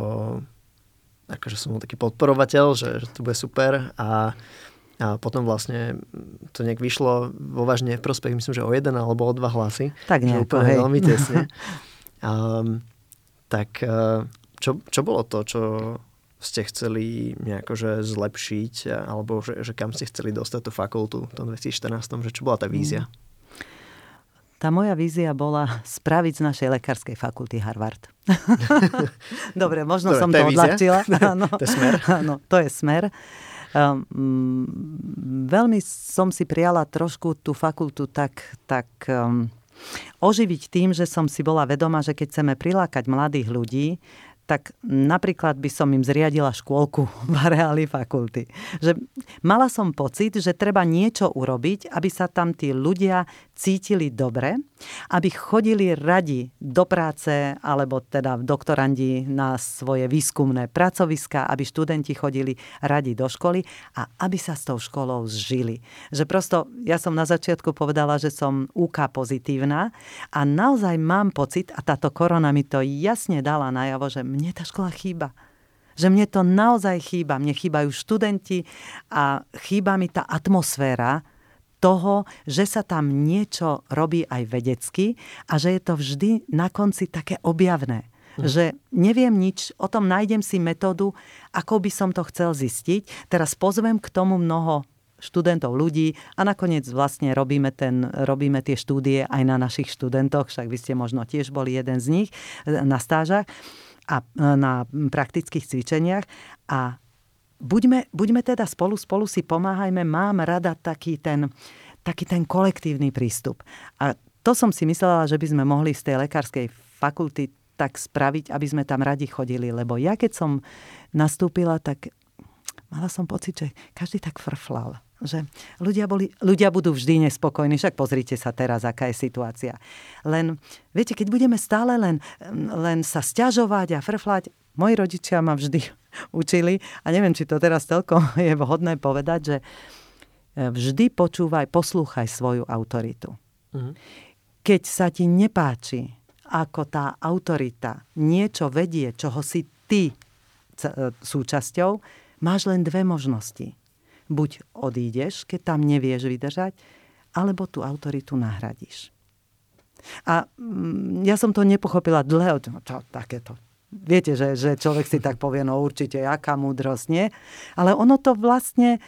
[SPEAKER 2] akože som bol taký podporovateľ, že, že to bude super a, a potom vlastne to nejak vyšlo vo vážne v prospech, myslím, že o jeden alebo o dva hlasy.
[SPEAKER 1] Tak nejako,
[SPEAKER 2] hej. veľmi tesne. um, tak čo, čo bolo to, čo ste chceli nejako že zlepšiť, alebo že, že kam ste chceli dostať tú fakultu v tom 2014, že čo bola tá vízia? Mm.
[SPEAKER 1] Tá moja vízia bola spraviť z našej lekárskej fakulty Harvard. Dobre, možno Dobre, som to, to odľahčila.
[SPEAKER 2] Áno, to je smer.
[SPEAKER 1] Áno, to je smer. Um, veľmi som si prijala trošku tú fakultu tak, tak um, oživiť tým, že som si bola vedoma, že keď chceme prilákať mladých ľudí, tak napríklad by som im zriadila škôlku v areáli fakulty. Že mala som pocit, že treba niečo urobiť, aby sa tam tí ľudia cítili dobre, aby chodili radi do práce alebo teda doktorandi na svoje výskumné pracoviska, aby študenti chodili radi do školy a aby sa s tou školou zžili. Že prosto, ja som na začiatku povedala, že som UK pozitívna a naozaj mám pocit, a táto korona mi to jasne dala najavo, že mne tá škola chýba že mne to naozaj chýba. Mne chýbajú študenti a chýba mi tá atmosféra, toho, že sa tam niečo robí aj vedecky a že je to vždy na konci také objavné. Hm. Že neviem nič, o tom nájdem si metódu, ako by som to chcel zistiť. Teraz pozvem k tomu mnoho študentov, ľudí a nakoniec vlastne robíme, ten, robíme tie štúdie aj na našich študentoch, však vy ste možno tiež boli jeden z nich na stážach a na praktických cvičeniach a buďme, buďme teda spolu, spolu si pomáhajme, mám rada taký ten, taký ten kolektívny prístup. A to som si myslela, že by sme mohli z tej lekárskej fakulty tak spraviť, aby sme tam radi chodili. Lebo ja keď som nastúpila, tak mala som pocit, že každý tak frflal. Že ľudia, boli, ľudia budú vždy nespokojní, však pozrite sa teraz, aká je situácia. Len, viete, keď budeme stále len, len sa stiažovať a frflať, moji rodičia ma vždy učili a neviem, či to teraz celkom je vhodné povedať, že e, vždy počúvaj, poslúchaj svoju autoritu. Mm-hmm. Keď sa ti nepáči, ako tá autorita niečo vedie, čoho si ty e, súčasťou, máš len dve možnosti. Buď odídeš, keď tam nevieš vydržať, alebo tú autoritu nahradíš. A mm, ja som to nepochopila dlho, čo takéto. Viete, že, že človek si tak povie, no určite, aká múdrosť, nie? Ale ono to vlastne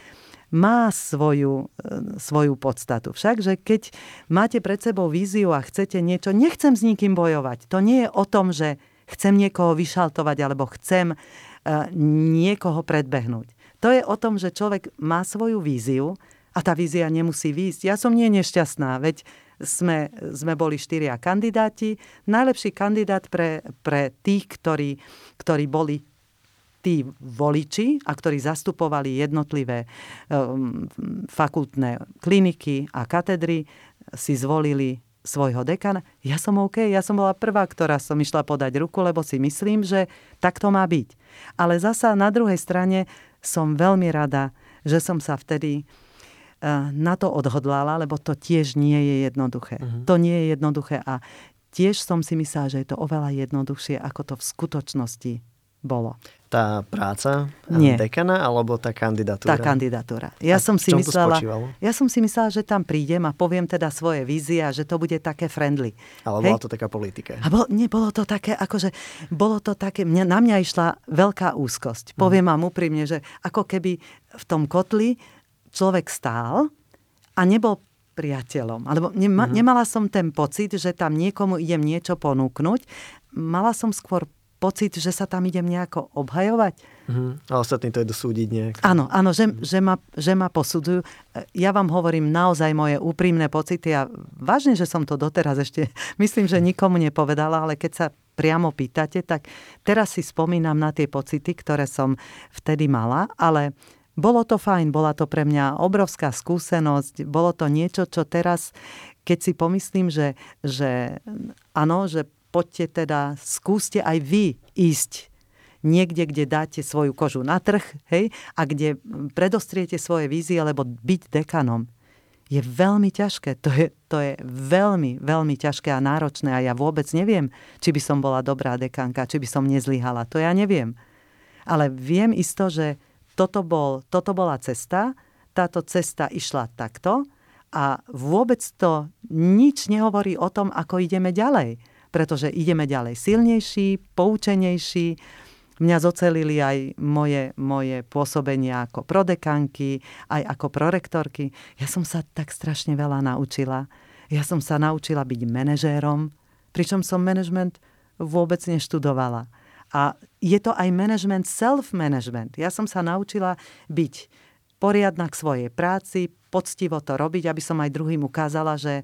[SPEAKER 1] má svoju, e, svoju podstatu. Však, že keď máte pred sebou víziu a chcete niečo, nechcem s nikým bojovať. To nie je o tom, že chcem niekoho vyšaltovať alebo chcem e, niekoho predbehnúť. To je o tom, že človek má svoju víziu a tá vízia nemusí výjsť. Ja som nie nešťastná, veď sme, sme boli štyria kandidáti. Najlepší kandidát pre, pre tých, ktorí, ktorí boli tí voliči a ktorí zastupovali jednotlivé um, fakultné kliniky a katedry, si zvolili svojho dekana. Ja som OK, ja som bola prvá, ktorá som išla podať ruku, lebo si myslím, že tak to má byť. Ale zasa na druhej strane som veľmi rada, že som sa vtedy uh, na to odhodlala, lebo to tiež nie je jednoduché. Uh-huh. To nie je jednoduché a tiež som si myslela, že je to oveľa jednoduchšie, ako to v skutočnosti bolo.
[SPEAKER 2] Tá práca Nie. dekana alebo tá kandidatúra?
[SPEAKER 1] Tá kandidatúra. Ja a som si myslela, ja som si myslela, že tam prídem a poviem teda svoje vízie a že to bude také friendly.
[SPEAKER 2] Ale bola to taká politika.
[SPEAKER 1] A bol, nie, bolo to také, akože, bolo to také, mňa, na mňa išla veľká úzkosť. Poviem mm. vám úprimne, že ako keby v tom kotli človek stál a nebol priateľom. Alebo nema, mm. nemala som ten pocit, že tam niekomu idem niečo ponúknuť. Mala som skôr pocit, že sa tam idem nejako obhajovať.
[SPEAKER 2] Uh-huh. A ostatní to je dosúdiť nejak.
[SPEAKER 1] Áno, áno, že, že, ma, že ma posudzujú. Ja vám hovorím naozaj moje úprimné pocity a vážne, že som to doteraz ešte, myslím, že nikomu nepovedala, ale keď sa priamo pýtate, tak teraz si spomínam na tie pocity, ktoré som vtedy mala, ale bolo to fajn, bola to pre mňa obrovská skúsenosť, bolo to niečo, čo teraz, keď si pomyslím, že, že áno, že poďte teda, skúste aj vy ísť niekde, kde dáte svoju kožu na trh, hej, a kde predostriete svoje vízie, lebo byť dekanom je veľmi ťažké. To je, to je veľmi, veľmi ťažké a náročné a ja vôbec neviem, či by som bola dobrá dekanka, či by som nezlyhala. To ja neviem. Ale viem isto, že toto, bol, toto bola cesta, táto cesta išla takto a vôbec to nič nehovorí o tom, ako ideme ďalej pretože ideme ďalej silnejší, poučenejší. Mňa zocelili aj moje, moje pôsobenia ako prodekanky, aj ako prorektorky. Ja som sa tak strašne veľa naučila. Ja som sa naučila byť manažérom, pričom som management vôbec neštudovala. A je to aj management, self-management. Ja som sa naučila byť poriadna k svojej práci, poctivo to robiť, aby som aj druhým ukázala, že,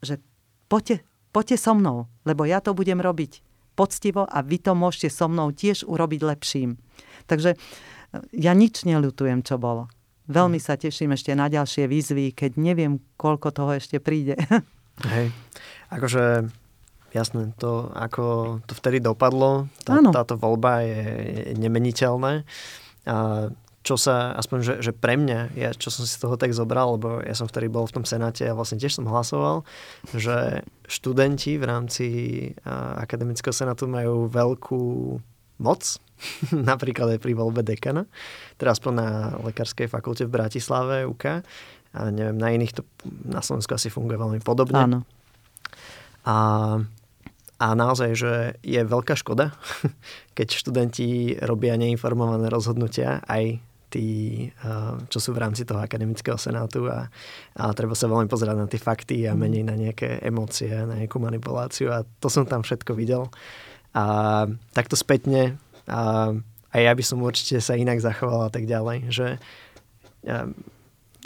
[SPEAKER 1] že poďte, poďte so mnou, lebo ja to budem robiť poctivo a vy to môžete so mnou tiež urobiť lepším. Takže e, ja nič neľutujem, čo bolo. Veľmi sa teším ešte na ďalšie výzvy, keď neviem, koľko toho ešte príde.
[SPEAKER 2] Hej, akože jasné, to ako to vtedy dopadlo, tá, táto voľba je, je nemeniteľné. A čo sa, aspoň, že, že pre mňa, ja, čo som si z toho tak zobral, lebo ja som vtedy bol v tom senáte a vlastne tiež som hlasoval, že študenti v rámci a, akademického senátu majú veľkú moc, napríklad aj pri voľbe dekana, teda aspoň na lekárskej fakulte v Bratislave, UK, a neviem, na iných to na Slovensku asi funguje veľmi podobne.
[SPEAKER 1] Áno.
[SPEAKER 2] A a naozaj, že je veľká škoda, keď študenti robia neinformované rozhodnutia aj tí, eh, čo sú v rámci toho akademického senátu a, a treba sa veľmi pozerať na tie fakty a mhm. menej na nejaké emócie, na nejakú manipuláciu a to som tam všetko videl. A takto spätne a aj ja by som určite sa inak zachoval a tak ďalej, že ja,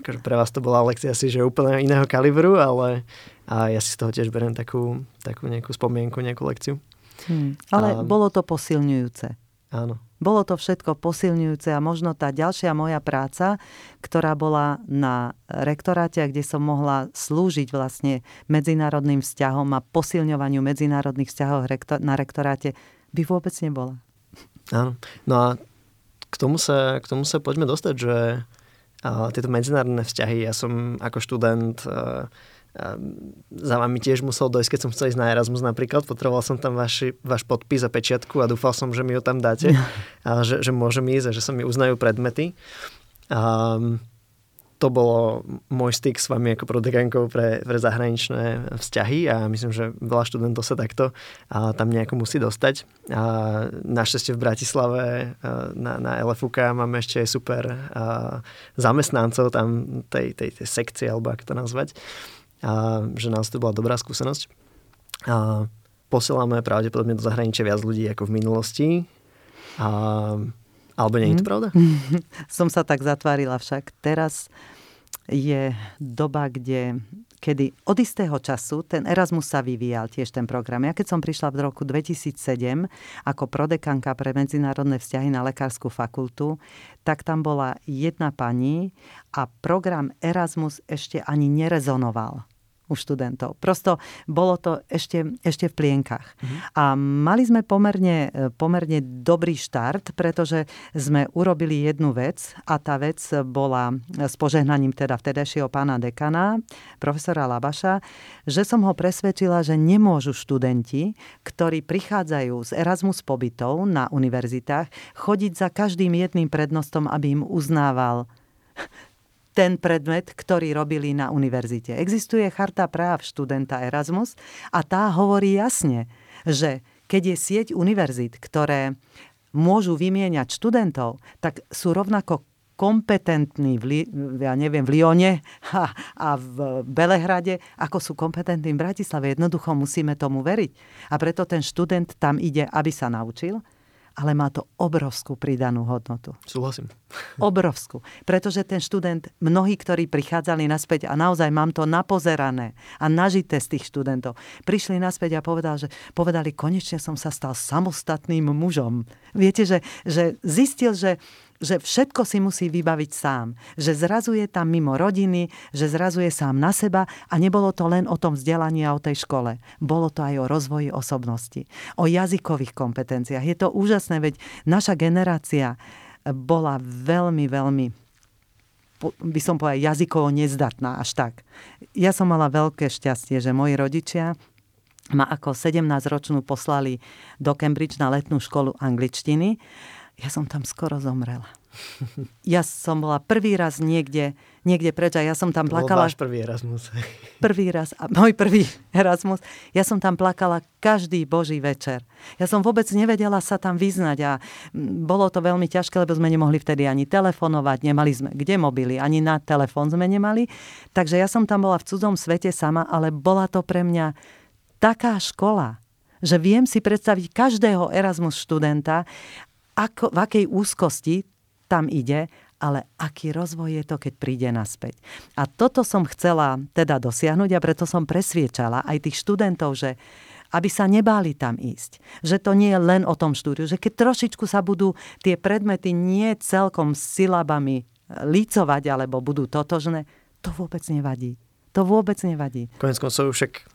[SPEAKER 2] akože pre vás to bola lekcia asi, že úplne iného kalibru, ale a ja si z toho tiež beriem takú, takú nejakú spomienku, nejakú lekciu.
[SPEAKER 1] Hmm, ale a, bolo to posilňujúce.
[SPEAKER 2] Áno.
[SPEAKER 1] Bolo to všetko posilňujúce a možno tá ďalšia moja práca, ktorá bola na rektoráte, kde som mohla slúžiť vlastne medzinárodným vzťahom a posilňovaniu medzinárodných vzťahov na rektoráte, by vôbec nebola.
[SPEAKER 2] Áno. No a k tomu sa, k tomu sa poďme dostať, že a, tieto medzinárodné vzťahy, ja som ako študent a, za vami tiež musel dojsť, keď som chcel ísť na Erasmus napríklad. Potreboval som tam vaši, váš podpis a pečiatku a dúfal som, že mi ho tam dáte a že, že môžem ísť a že sa mi uznajú predmety. A, to bolo môj styk s vami ako prodekankou pre, pre zahraničné vzťahy a myslím, že veľa študentov sa takto a tam nejako musí dostať. A našťastie v Bratislave na, na LFUK máme ešte super a, zamestnancov tam tej, tej, tej sekcie, alebo ako to nazvať. A, že nás to bola dobrá skúsenosť. A, posielame pravdepodobne do zahraničia viac ľudí ako v minulosti. A, alebo nie je to mhm. pravda?
[SPEAKER 1] Som sa tak zatvárila však. Teraz je doba, kde, kedy od istého času ten Erasmus sa vyvíjal tiež ten program. Ja keď som prišla v roku 2007 ako prodekanka pre medzinárodné vzťahy na lekárskú fakultu, tak tam bola jedna pani a program Erasmus ešte ani nerezonoval u študentov. Prosto bolo to ešte, ešte v plienkach. Mm-hmm. A mali sme pomerne, pomerne dobrý štart, pretože sme urobili jednu vec a tá vec bola s požehnaním teda vtedajšieho pána dekana, profesora Labaša, že som ho presvedčila, že nemôžu študenti, ktorí prichádzajú z Erasmus pobytov na univerzitách, chodiť za každým jedným prednostom, aby im uznával ten predmet, ktorý robili na univerzite. Existuje charta práv študenta Erasmus a tá hovorí jasne, že keď je sieť univerzit, ktoré môžu vymieňať študentov, tak sú rovnako kompetentní v, ja neviem, v Lione a, a v Belehrade, ako sú kompetentní v Bratislave. Jednoducho musíme tomu veriť. A preto ten študent tam ide, aby sa naučil, ale má to obrovskú pridanú hodnotu.
[SPEAKER 2] Súhlasím.
[SPEAKER 1] Obrovskú. Pretože ten študent, mnohí, ktorí prichádzali naspäť a naozaj mám to napozerané a nažité z tých študentov, prišli naspäť a povedali, že, povedali, konečne som sa stal samostatným mužom. Viete, že, že zistil, že že všetko si musí vybaviť sám. Že zrazu je tam mimo rodiny, že zrazu je sám na seba a nebolo to len o tom vzdelaní a o tej škole. Bolo to aj o rozvoji osobnosti, o jazykových kompetenciách. Je to úžasné, veď naša generácia bola veľmi, veľmi by som povedala, jazykovo nezdatná až tak. Ja som mala veľké šťastie, že moji rodičia ma ako 17-ročnú poslali do Cambridge na letnú školu angličtiny ja som tam skoro zomrela. Ja som bola prvý raz niekde, niekde preč a ja som tam plakala.
[SPEAKER 2] To prvý Erasmus.
[SPEAKER 1] Prvý raz, a môj prvý Erasmus. Ja som tam plakala každý boží večer. Ja som vôbec nevedela sa tam vyznať a bolo to veľmi ťažké, lebo sme nemohli vtedy ani telefonovať, nemali sme kde mobily, ani na telefón sme nemali. Takže ja som tam bola v cudzom svete sama, ale bola to pre mňa taká škola, že viem si predstaviť každého Erasmus študenta ako, v akej úzkosti tam ide, ale aký rozvoj je to, keď príde naspäť. A toto som chcela teda dosiahnuť a preto som presviečala aj tých študentov, že aby sa nebáli tam ísť. Že to nie je len o tom štúdiu, že keď trošičku sa budú tie predmety nie celkom silabami lícovať alebo budú totožné, to vôbec nevadí. To vôbec nevadí.
[SPEAKER 2] Konec koncov však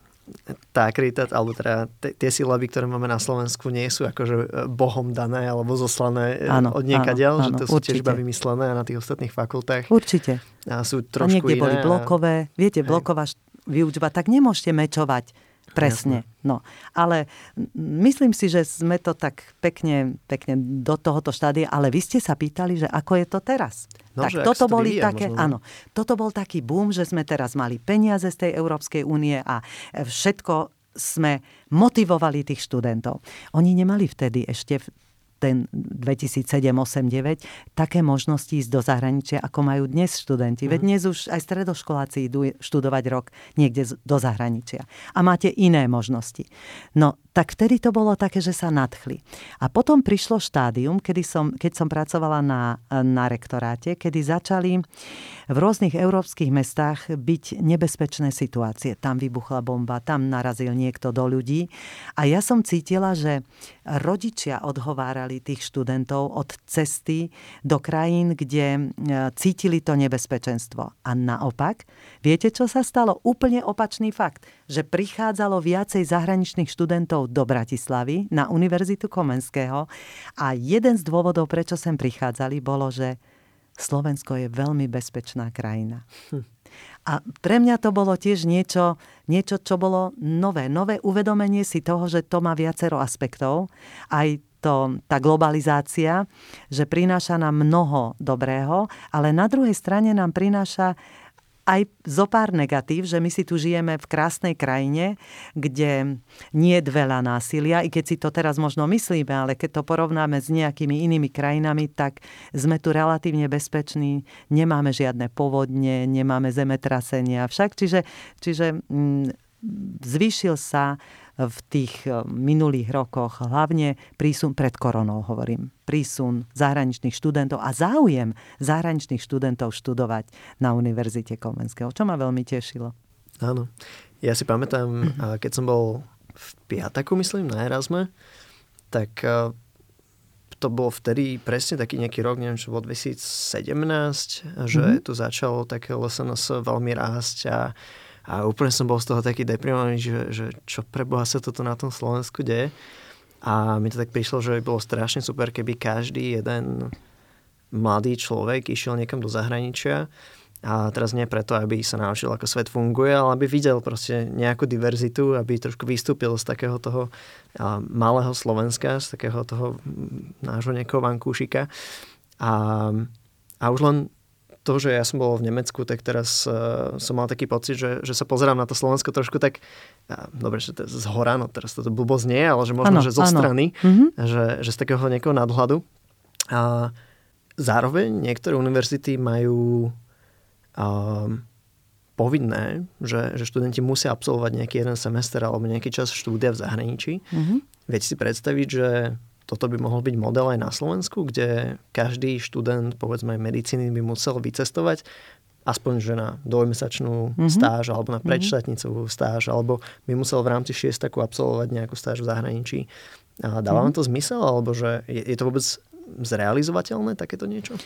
[SPEAKER 2] tá akreditácia, alebo teda tie sílaby, ktoré máme na Slovensku, nie sú akože e, bohom dané alebo zoslané áno, od niekaďal, že to sú určite. tiež iba vymyslené na tých ostatných fakultách.
[SPEAKER 1] Určite.
[SPEAKER 2] A sú trošku
[SPEAKER 1] a niekde
[SPEAKER 2] iné
[SPEAKER 1] boli blokové. Viete, bloková výučba, tak nemôžete mečovať Presne. No, ale myslím si, že sme to tak pekne, pekne do tohoto štádia, ale vy ste sa pýtali, že ako je to teraz.
[SPEAKER 2] No,
[SPEAKER 1] tak toto to boli vyvíja, také, možno. áno, toto bol taký boom, že sme teraz mali peniaze z tej Európskej únie a všetko sme motivovali tých študentov. Oni nemali vtedy ešte ten 2007, 8, 9, také možnosti ísť do zahraničia, ako majú dnes študenti. Veď mhm. dnes už aj stredoškoláci idú študovať rok niekde do zahraničia. A máte iné možnosti. No, tak vtedy to bolo také, že sa nadchli. A potom prišlo štádium, kedy som, keď som pracovala na, na rektoráte, kedy začali v rôznych európskych mestách byť nebezpečné situácie. Tam vybuchla bomba, tam narazil niekto do ľudí. A ja som cítila, že rodičia odhovárali tých študentov od cesty do krajín, kde e, cítili to nebezpečenstvo. A naopak, viete, čo sa stalo? Úplne opačný fakt, že prichádzalo viacej zahraničných študentov študentov do Bratislavy na Univerzitu Komenského a jeden z dôvodov, prečo sem prichádzali, bolo, že Slovensko je veľmi bezpečná krajina. Hm. A pre mňa to bolo tiež niečo, niečo, čo bolo nové. Nové uvedomenie si toho, že to má viacero aspektov. Aj to, tá globalizácia, že prináša nám mnoho dobrého, ale na druhej strane nám prináša aj zo pár negatív, že my si tu žijeme v krásnej krajine, kde nie je veľa násilia, i keď si to teraz možno myslíme, ale keď to porovnáme s nejakými inými krajinami, tak sme tu relatívne bezpeční, nemáme žiadne povodne, nemáme zemetrasenia však, čiže, čiže mm, zvýšil sa v tých eh, minulých rokoch, hlavne prísun pred koronou, hovorím, prísun zahraničných študentov a záujem zahraničných študentov študovať na Univerzite Komenského, čo ma veľmi tešilo.
[SPEAKER 2] Áno. Ja si pamätám, keď som bol v piataku, myslím, na Erasme, tak eh, to bol vtedy presne taký nejaký rok, neviem, čo bol 2017, že mm-hmm. tu začalo také LSNS veľmi rásť a a úplne som bol z toho taký deprimovaný, že, že čo pre Boha sa toto na tom Slovensku deje. A mi to tak prišlo, že by bolo strašne super, keby každý jeden mladý človek išiel niekam do zahraničia a teraz nie preto, aby sa naučil, ako svet funguje, ale aby videl proste nejakú diverzitu, aby trošku vystúpil z takého toho malého Slovenska, z takého toho nášho nejakého vankúšika. A, a už len to, že ja som bol v Nemecku, tak teraz uh, som mal taký pocit, že, že sa pozerám na to Slovensko trošku tak, uh, dobre, že to je z hora, no teraz toto blbosť nie, ale že možno, ano, že zo ano. strany, mm-hmm. že, že z takého nejakého nadhľadu. A zároveň niektoré univerzity majú uh, povinné, že, že študenti musia absolvovať nejaký jeden semester alebo nejaký čas štúdia v zahraničí. Mm-hmm. Viete si predstaviť, že toto by mohol byť model aj na Slovensku, kde každý študent, povedzme aj medicíny, by musel vycestovať aspoň že na dvojmesačnú mm-hmm. stáž alebo na mhm. predštátnicovú stáž, alebo by musel v rámci šiestaku absolvovať nejakú stáž v zahraničí. A dáva mm-hmm. to zmysel, alebo že je, je to vôbec zrealizovateľné takéto niečo?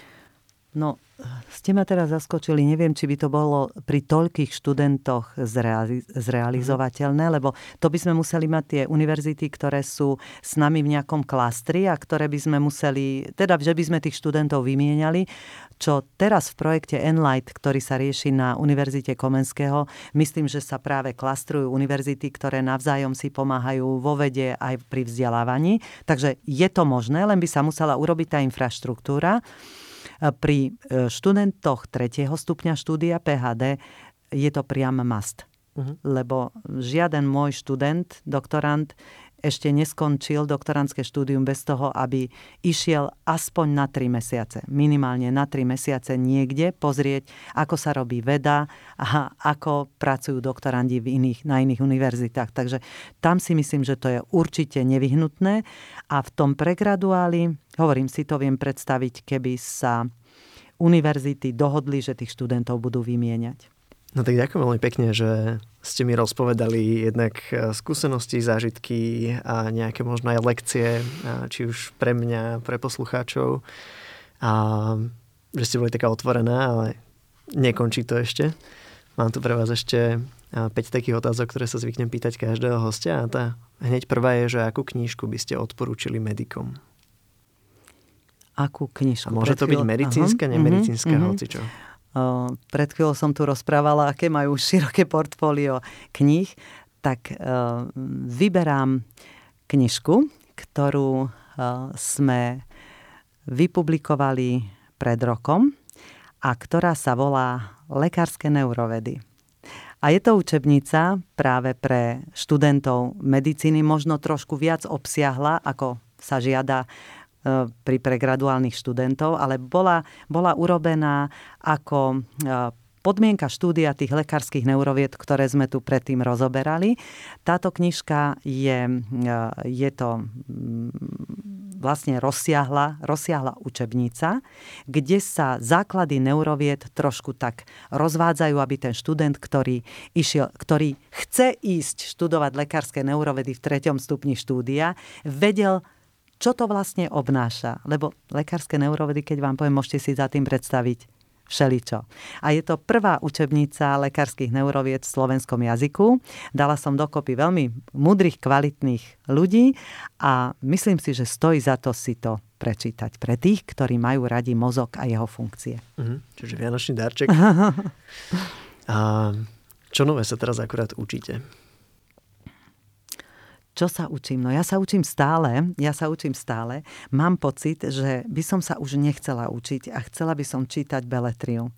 [SPEAKER 1] No, ste ma teraz zaskočili, neviem, či by to bolo pri toľkých študentoch zrealizovateľné, lebo to by sme museli mať tie univerzity, ktoré sú s nami v nejakom klastri a ktoré by sme museli, teda že by sme tých študentov vymieniali, čo teraz v projekte Enlight, ktorý sa rieši na Univerzite Komenského, myslím, že sa práve klastrujú univerzity, ktoré navzájom si pomáhajú vo vede aj pri vzdelávaní. Takže je to možné, len by sa musela urobiť tá infraštruktúra. Pri e, študentoch tretieho stupňa štúdia PHD je to priam must. Uh-huh. Lebo žiaden môj študent, doktorant, ešte neskončil doktorantské štúdium bez toho, aby išiel aspoň na 3 mesiace, minimálne na 3 mesiace niekde pozrieť, ako sa robí veda a ako pracujú doktorandi v iných, na iných univerzitách. Takže tam si myslím, že to je určite nevyhnutné a v tom pregraduáli, hovorím si to, viem predstaviť, keby sa univerzity dohodli, že tých študentov budú vymieňať.
[SPEAKER 2] No tak ďakujem veľmi pekne, že ste mi rozpovedali jednak e, skúsenosti, zážitky a nejaké možno aj lekcie, e, či už pre mňa, pre poslucháčov. A že ste boli taká otvorená, ale nekončí to ešte. Mám tu pre vás ešte 5 e, takých otázok, ktoré sa zvyknem pýtať každého hostia. A tá hneď prvá je, že akú knížku by ste odporúčili medikom?
[SPEAKER 1] Akú knižku?
[SPEAKER 2] A môže to byť medicínska, nemedicínska, mm-hmm. hocičo.
[SPEAKER 1] Pred chvíľou som tu rozprávala, aké majú široké portfólio kníh, tak vyberám knižku, ktorú sme vypublikovali pred rokom a ktorá sa volá Lekárske neurovedy. A je to učebnica práve pre študentov medicíny, možno trošku viac obsiahla, ako sa žiada pri pregraduálnych študentov, ale bola, bola urobená ako e, podmienka štúdia tých lekárskych neurovied, ktoré sme tu predtým rozoberali. Táto knižka je, e, je to mm, vlastne rozsiahla, rozsiahla učebnica, kde sa základy neurovied trošku tak rozvádzajú, aby ten študent, ktorý, išiel, ktorý chce ísť študovať lekárske neurovedy v treťom stupni štúdia, vedel čo to vlastne obnáša. Lebo lekárske neurovedy, keď vám poviem, môžete si za tým predstaviť všeličo. A je to prvá učebnica lekárskych neurovied v slovenskom jazyku. Dala som dokopy veľmi mudrých, kvalitných ľudí a myslím si, že stojí za to si to prečítať pre tých, ktorí majú radi mozog a jeho funkcie.
[SPEAKER 2] Mhm, čiže vianočný darček. a čo nové sa teraz akurát učíte?
[SPEAKER 1] Čo sa učím? No ja sa učím stále, ja sa učím stále. Mám pocit, že by som sa už nechcela učiť a chcela by som čítať beletriu.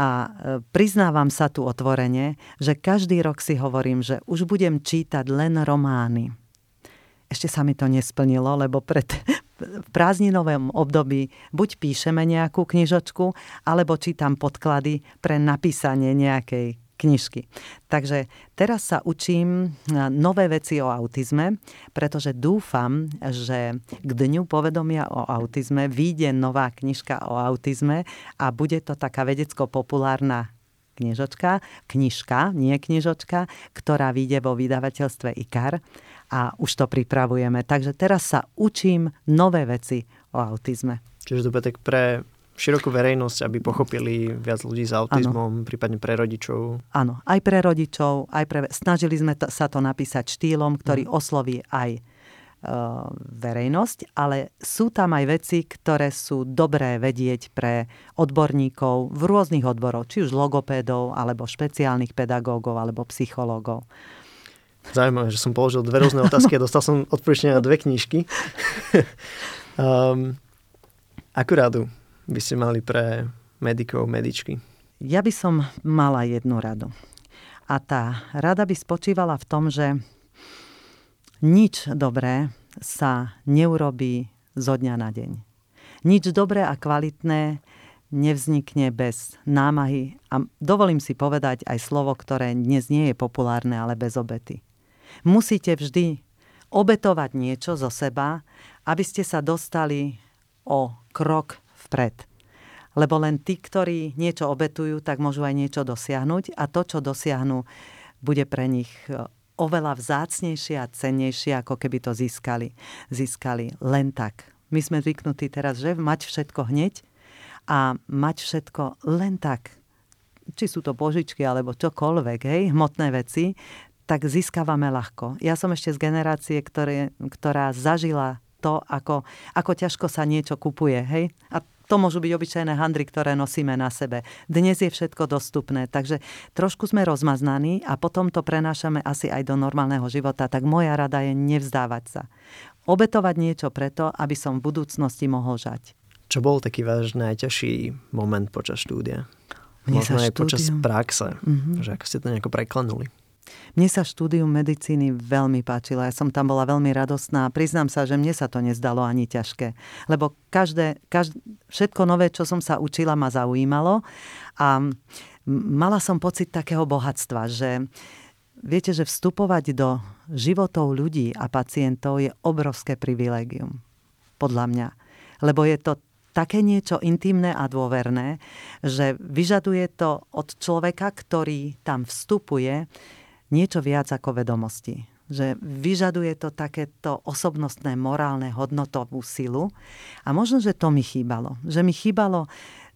[SPEAKER 1] A e, priznávam sa tu otvorene, že každý rok si hovorím, že už budem čítať len romány. Ešte sa mi to nesplnilo, lebo pred, v prázdninovom období buď píšeme nejakú knižočku, alebo čítam podklady pre napísanie nejakej knižky. Takže teraz sa učím nové veci o autizme, pretože dúfam, že k Dňu povedomia o autizme vyjde nová knižka o autizme a bude to taká vedecko-populárna knižočka, knižka, nie knižočka, ktorá vyjde vo vydavateľstve IKAR a už to pripravujeme. Takže teraz sa učím nové veci o autizme.
[SPEAKER 2] Čiže to bude tak pre širokú verejnosť, aby pochopili viac ľudí s autizmom, ano. prípadne pre rodičov.
[SPEAKER 1] Áno, aj pre rodičov, aj pre... Snažili sme to, sa to napísať štýlom, ktorý mm. osloví aj uh, verejnosť, ale sú tam aj veci, ktoré sú dobré vedieť pre odborníkov v rôznych odboroch, či už logopédov, alebo špeciálnych pedagógov, alebo psychológov.
[SPEAKER 2] Zaujímavé, že som položil dve rôzne otázky a dostal som odporúčania na dve knižky. um, akú radu by ste mali pre medikov, medičky?
[SPEAKER 1] Ja by som mala jednu radu. A tá rada by spočívala v tom, že nič dobré sa neurobí zo dňa na deň. Nič dobré a kvalitné nevznikne bez námahy a dovolím si povedať aj slovo, ktoré dnes nie je populárne, ale bez obety. Musíte vždy obetovať niečo zo seba, aby ste sa dostali o krok vpred. Lebo len tí, ktorí niečo obetujú, tak môžu aj niečo dosiahnuť a to, čo dosiahnu, bude pre nich e, oveľa vzácnejšie a cennejšie, ako keby to získali. Získali len tak. My sme zvyknutí teraz, že mať všetko hneď a mať všetko len tak. Či sú to božičky alebo čokoľvek, hej, hmotné veci, tak získavame ľahko. Ja som ešte z generácie, ktoré, ktorá zažila to, ako, ako ťažko sa niečo kupuje. Hej? A to môžu byť obyčajné handry, ktoré nosíme na sebe. Dnes je všetko dostupné, takže trošku sme rozmaznaní a potom to prenášame asi aj do normálneho života. Tak moja rada je nevzdávať sa. Obetovať niečo preto, aby som v budúcnosti mohol žať.
[SPEAKER 2] Čo bol taký váš najťažší moment počas štúdia? Mne Možno aj štúdium. počas praxe, mm-hmm. že ako ste to nejako preklenuli.
[SPEAKER 1] Mne sa štúdium medicíny veľmi páčilo. Ja som tam bola veľmi radostná. Priznám sa, že mne sa to nezdalo ani ťažké. Lebo každé, každé, všetko nové, čo som sa učila, ma zaujímalo. A mala som pocit takého bohatstva, že viete, že vstupovať do životov ľudí a pacientov je obrovské privilégium. Podľa mňa. Lebo je to také niečo intimné a dôverné, že vyžaduje to od človeka, ktorý tam vstupuje, niečo viac ako vedomosti. Že vyžaduje to takéto osobnostné, morálne, hodnotovú silu. A možno, že to mi chýbalo. Že mi chýbalo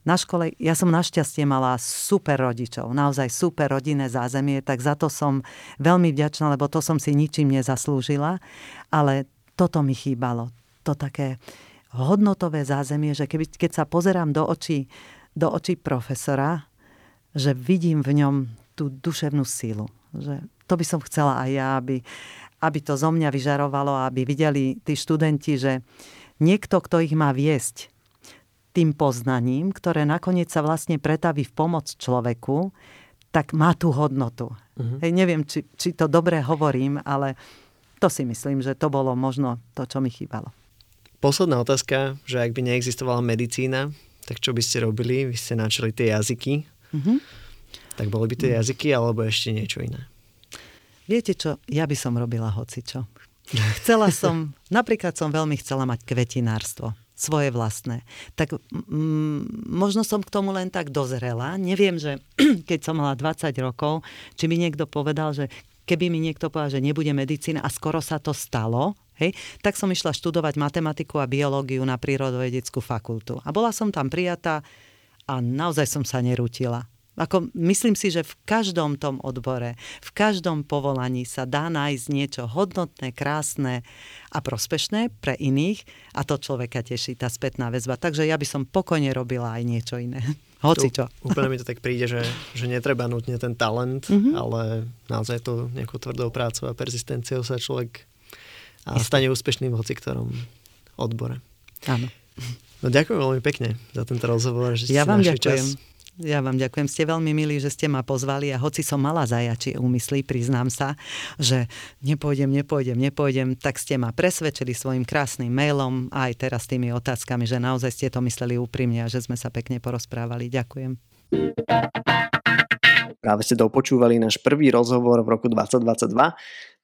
[SPEAKER 1] na škole, ja som našťastie mala super rodičov, naozaj super rodinné zázemie, tak za to som veľmi vďačná, lebo to som si ničím nezaslúžila, ale toto mi chýbalo. To také hodnotové zázemie, že keby, keď sa pozerám do očí, do očí profesora, že vidím v ňom tú duševnú sílu. Že to by som chcela aj ja, aby, aby to zo mňa vyžarovalo, aby videli tí študenti, že niekto, kto ich má viesť tým poznaním, ktoré nakoniec sa vlastne pretaví v pomoc človeku, tak má tú hodnotu. Uh-huh. Hej, neviem, či, či to dobre hovorím, ale to si myslím, že to bolo možno to, čo mi chýbalo.
[SPEAKER 2] Posledná otázka, že ak by neexistovala medicína, tak čo by ste robili? Vy ste načali tie jazyky. Uh-huh. Tak boli by tie jazyky alebo ešte niečo iné?
[SPEAKER 1] Viete čo, ja by som robila hocičo. Chcela som, napríklad som veľmi chcela mať kvetinárstvo svoje vlastné. Tak mm, možno som k tomu len tak dozrela. Neviem, že keď som mala 20 rokov, či mi niekto povedal, že keby mi niekto povedal, že nebude medicína a skoro sa to stalo, hej, tak som išla študovať matematiku a biológiu na prírodovedeckú fakultu. A bola som tam prijatá a naozaj som sa nerútila. Ako, myslím si, že v každom tom odbore, v každom povolaní sa dá nájsť niečo hodnotné, krásne a prospešné pre iných a to človeka teší, tá spätná väzba. Takže ja by som pokojne robila aj niečo iné. Hoci čo.
[SPEAKER 2] Úplne mi to tak príde, že, že netreba nutne ten talent, mm-hmm. ale naozaj to nejakou tvrdou prácou a persistenciou sa človek a stane úspešným v hoci ktorom odbore.
[SPEAKER 1] Áno.
[SPEAKER 2] No ďakujem veľmi pekne za tento rozhovor. Že
[SPEAKER 1] ja vám ďakujem. Čas. Ja vám ďakujem, ste veľmi milí, že ste ma pozvali a hoci som mala zajačie úmysly, priznám sa, že nepôjdem, nepôjdem, nepôjdem, tak ste ma presvedčili svojim krásnym mailom a aj teraz tými otázkami, že naozaj ste to mysleli úprimne a že sme sa pekne porozprávali. Ďakujem.
[SPEAKER 2] Práve ste dopočúvali náš prvý rozhovor v roku 2022.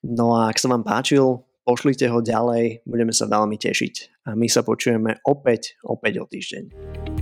[SPEAKER 2] No a ak sa vám páčil, pošlite ho ďalej, budeme sa veľmi tešiť. A my sa počujeme opäť, opäť o týždeň.